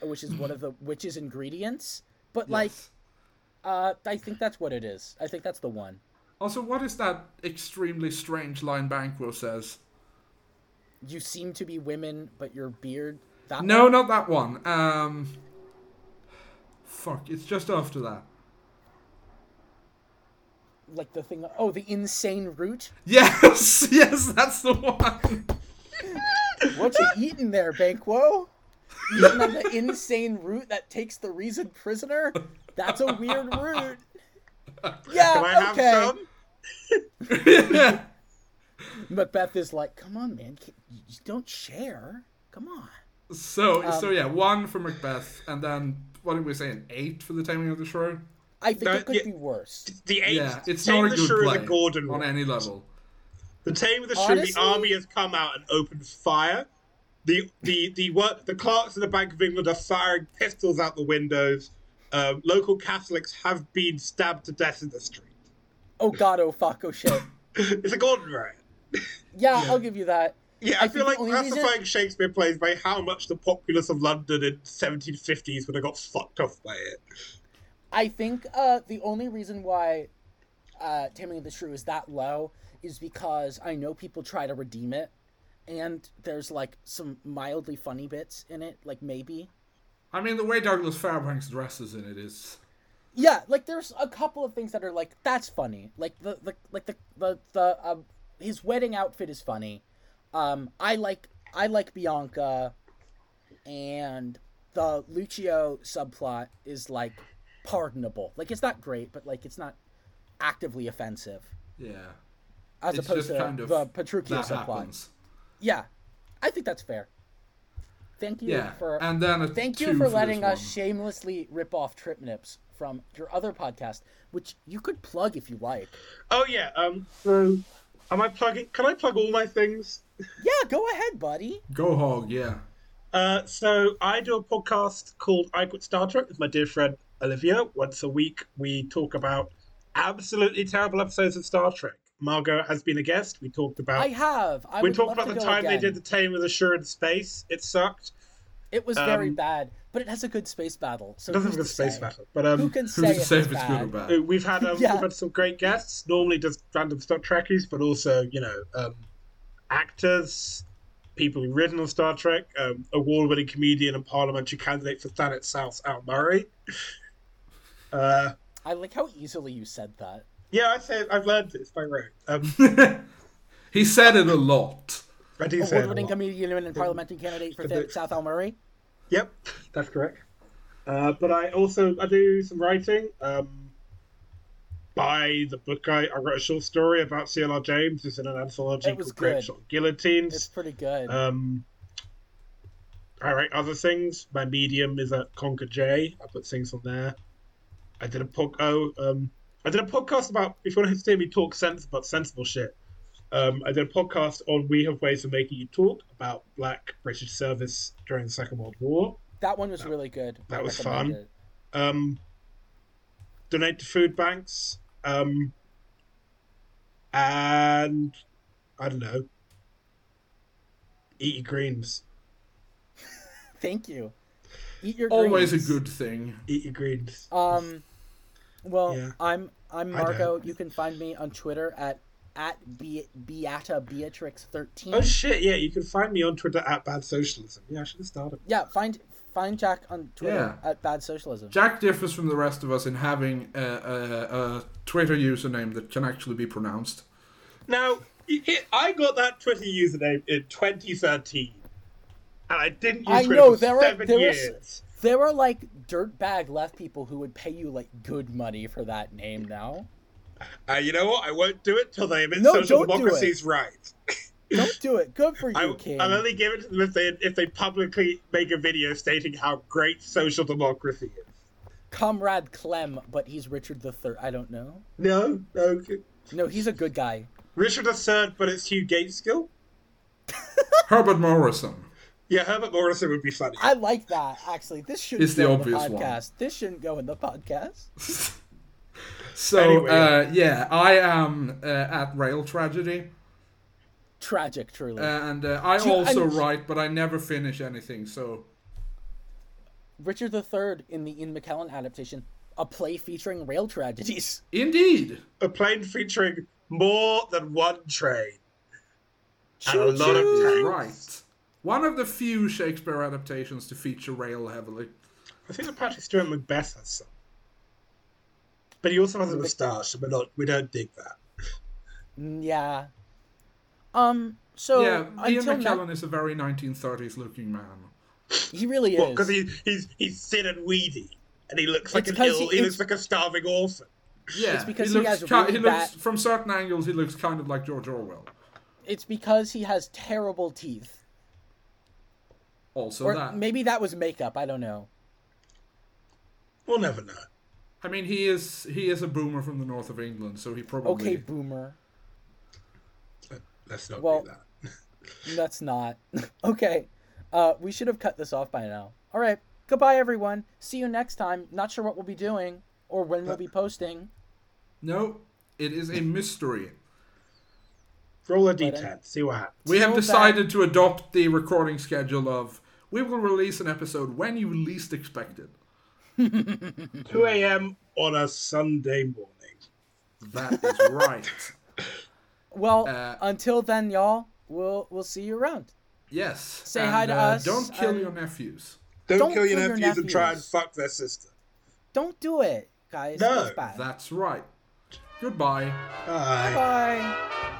which is one of the witch's ingredients. But like, uh, I think that's what it is. I think that's the one. Also, what is that extremely strange line Banquo says? You seem to be women, but your beard. That No, one? not that one. Um, fuck, it's just after that. like the thing. Oh, the insane root. Yes, yes, that's the one. What you eating there, Banquo? Eating on the insane root that takes the reason prisoner? That's a weird root. Yeah, Can I have okay. some? Macbeth is like, come on, man, c- you just don't share. Come on. so, Um, so yeah, one for Macbeth, and then what did we say? An eight for the Taming of the Shrew. I think No, it could yeah. be worse. The eight. Yeah, it's not a the good Shrew play the Gordon on any level. The Tame of the Shrew, the army has come out and opened fire. The the the work the clerks of the Bank of England are firing pistols out the windows. Um, local Catholics have been stabbed to death in the street. Oh god, oh fuck, oh shit. it's a Gordon riot. Yeah, I'll give you that. Yeah, I I, feel like the only classifying Shakespeare plays by how much the populace of London in 1750s would have got fucked off by it. I think uh, the only reason why uh, Taming of the Shrew is that low is because I know people try to redeem it, and there's like some mildly funny bits in it, like maybe. I mean, the way Douglas Fairbanks dresses in it is. Yeah, like there's a couple of things that are like that's funny. Like the the like the the the um, his wedding outfit is funny. Um, I like I like Bianca, and the Lucio subplot is like pardonable. Like it's not great, but like it's not actively offensive Yeah. as it's opposed just to kind of the Petruchio that subplot. happens. Yeah, I think that's fair. Thank you Yeah, for and then a Thank you two for this letting us one. shamelessly rip off Trip Nips from your other podcast, which you could plug if you like. Oh yeah. Um. So, am I plugging? Can I plug all my things? Yeah, go ahead, buddy. Go hog, yeah. Uh, so I do a podcast called I Quit Star Trek with my dear friend Olivia. Once a week, we talk about absolutely terrible episodes of Star Trek. Margot has been a guest. We talked about I have. I we talked about the go time they did the Tame of the Shrew in space. It sucked. It was very um, bad, but it has a good space battle. So It doesn't have a good space say? battle, but um, Who can Who's say to say it's if it's bad? good or bad? We've had um, Yeah. we've had some great guests. Normally just random Star Trekkies, but also you know um, actors, people who've written on Star Trek. Um, award-winning comedian and parliamentary candidate for Thanet South, Al Murray. Uh, I like how easily you said that. yeah, I said I've learned it. It's by rote. Um, He said it a lot. I do say it a Award-winning comedian and parliamentary candidate for the- South Al Murray. Yep, that's correct. Uh, but I also I do some writing. Um, by the book I, I wrote a short story about CLR James. It's in an anthology It was called good. Shot Guillotines. It's pretty good. Um, I write other things. My medium is at Conquer J. I put things on there. I did a pod. Oh, um, I did a podcast about. If you want to hear me talk sense about sensible shit, um, I did a podcast on We Have Ways of Making You Talk about Black British service during the Second World War. That one was really good. that I was fun. Um, donate to food banks. Um, and I don't know. Eat your greens. Thank you. Eat your greens. Always a good thing. Eat your greens. Um, well, Yeah. I'm I'm Marco. You can find me on Twitter at at Be- Beata Beatrix thirteen. Oh shit! Yeah, you can find me on Twitter at Bad Socialism. Yeah, I should have started. yeah, find find Jack on Twitter yeah. at Bad Socialism. Jack differs from the rest of us in having a, a, a Twitter username that can actually be pronounced. Now, it, it- I got that Twitter username in 2013, and I didn't use I Twitter know, for there are- seven there was- years. There are like dirtbag left people who would pay you like good money for that name now. Uh, you know what? I won't do it till they admit No, social don't do democracy's right. Don't do it. Good for you, I, King. I'll only give it to them if they if they publicly make a video stating how great social democracy is. Comrade Clem, but he's Richard the Third. I don't know. No, no, No, he's a good guy. Richard III, but it's Hugh Gaitskell. Herbert Morrison. Yeah, Herbert Morrison would be funny. I like that. Actually, this shouldn't It's the go obvious in the one. podcast. This shouldn't go in the podcast. So, Anyway. uh, yeah, I am uh, at Rail Tragedy. Tragic, truly. And uh, I Do- also and- write, but I never finish anything, so. Richard III in the Ian McKellen adaptation, a play featuring rail tragedies. Indeed! a plane featuring more than one train. And a lot of choo. tanks. Right. One of the few Shakespeare adaptations to feature rail heavily. I think that Patrick Stewart Macbeth has some. But he also has a moustache, and we're not we don't dig that. Mm, Yeah. Um. So yeah, Ian until McKellen ne- is a very 1930s looking man. he really is. Because he, he's he's thin and weedy, and he looks like It's an 'cause ill. he- He, looks like a starving orphan. Yeah, It's because he he looks, has really he looks bad- from certain angles he looks kind of like George Orwell. It's because he has terrible teeth, Also or that. maybe that was makeup. I don't know. We'll never know. I mean, he is he is a boomer from the north of England, so he probably. Okay, boomer. Let's not Well- do that. That's not okay. Uh, we should have cut this off by now. All right. Goodbye, everyone. See you next time. Not sure what we'll be doing or when we'll be posting. No, it is a mystery. Roll a But, uh, d10. See what happens. We have Till decided to adopt the recording schedule of we will release an episode when you least expect it. 2 a.m. on a Sunday morning. That is right. Well, Uh, until then, y'all, we'll we'll see you around. Yes. Say and, hi to uh, us, Don't kill and- your nephews. Don't, Don't kill your kill your nephews and try and fuck their sister. Don't do it, guys. No, That's right. Goodbye. Bye. Bye.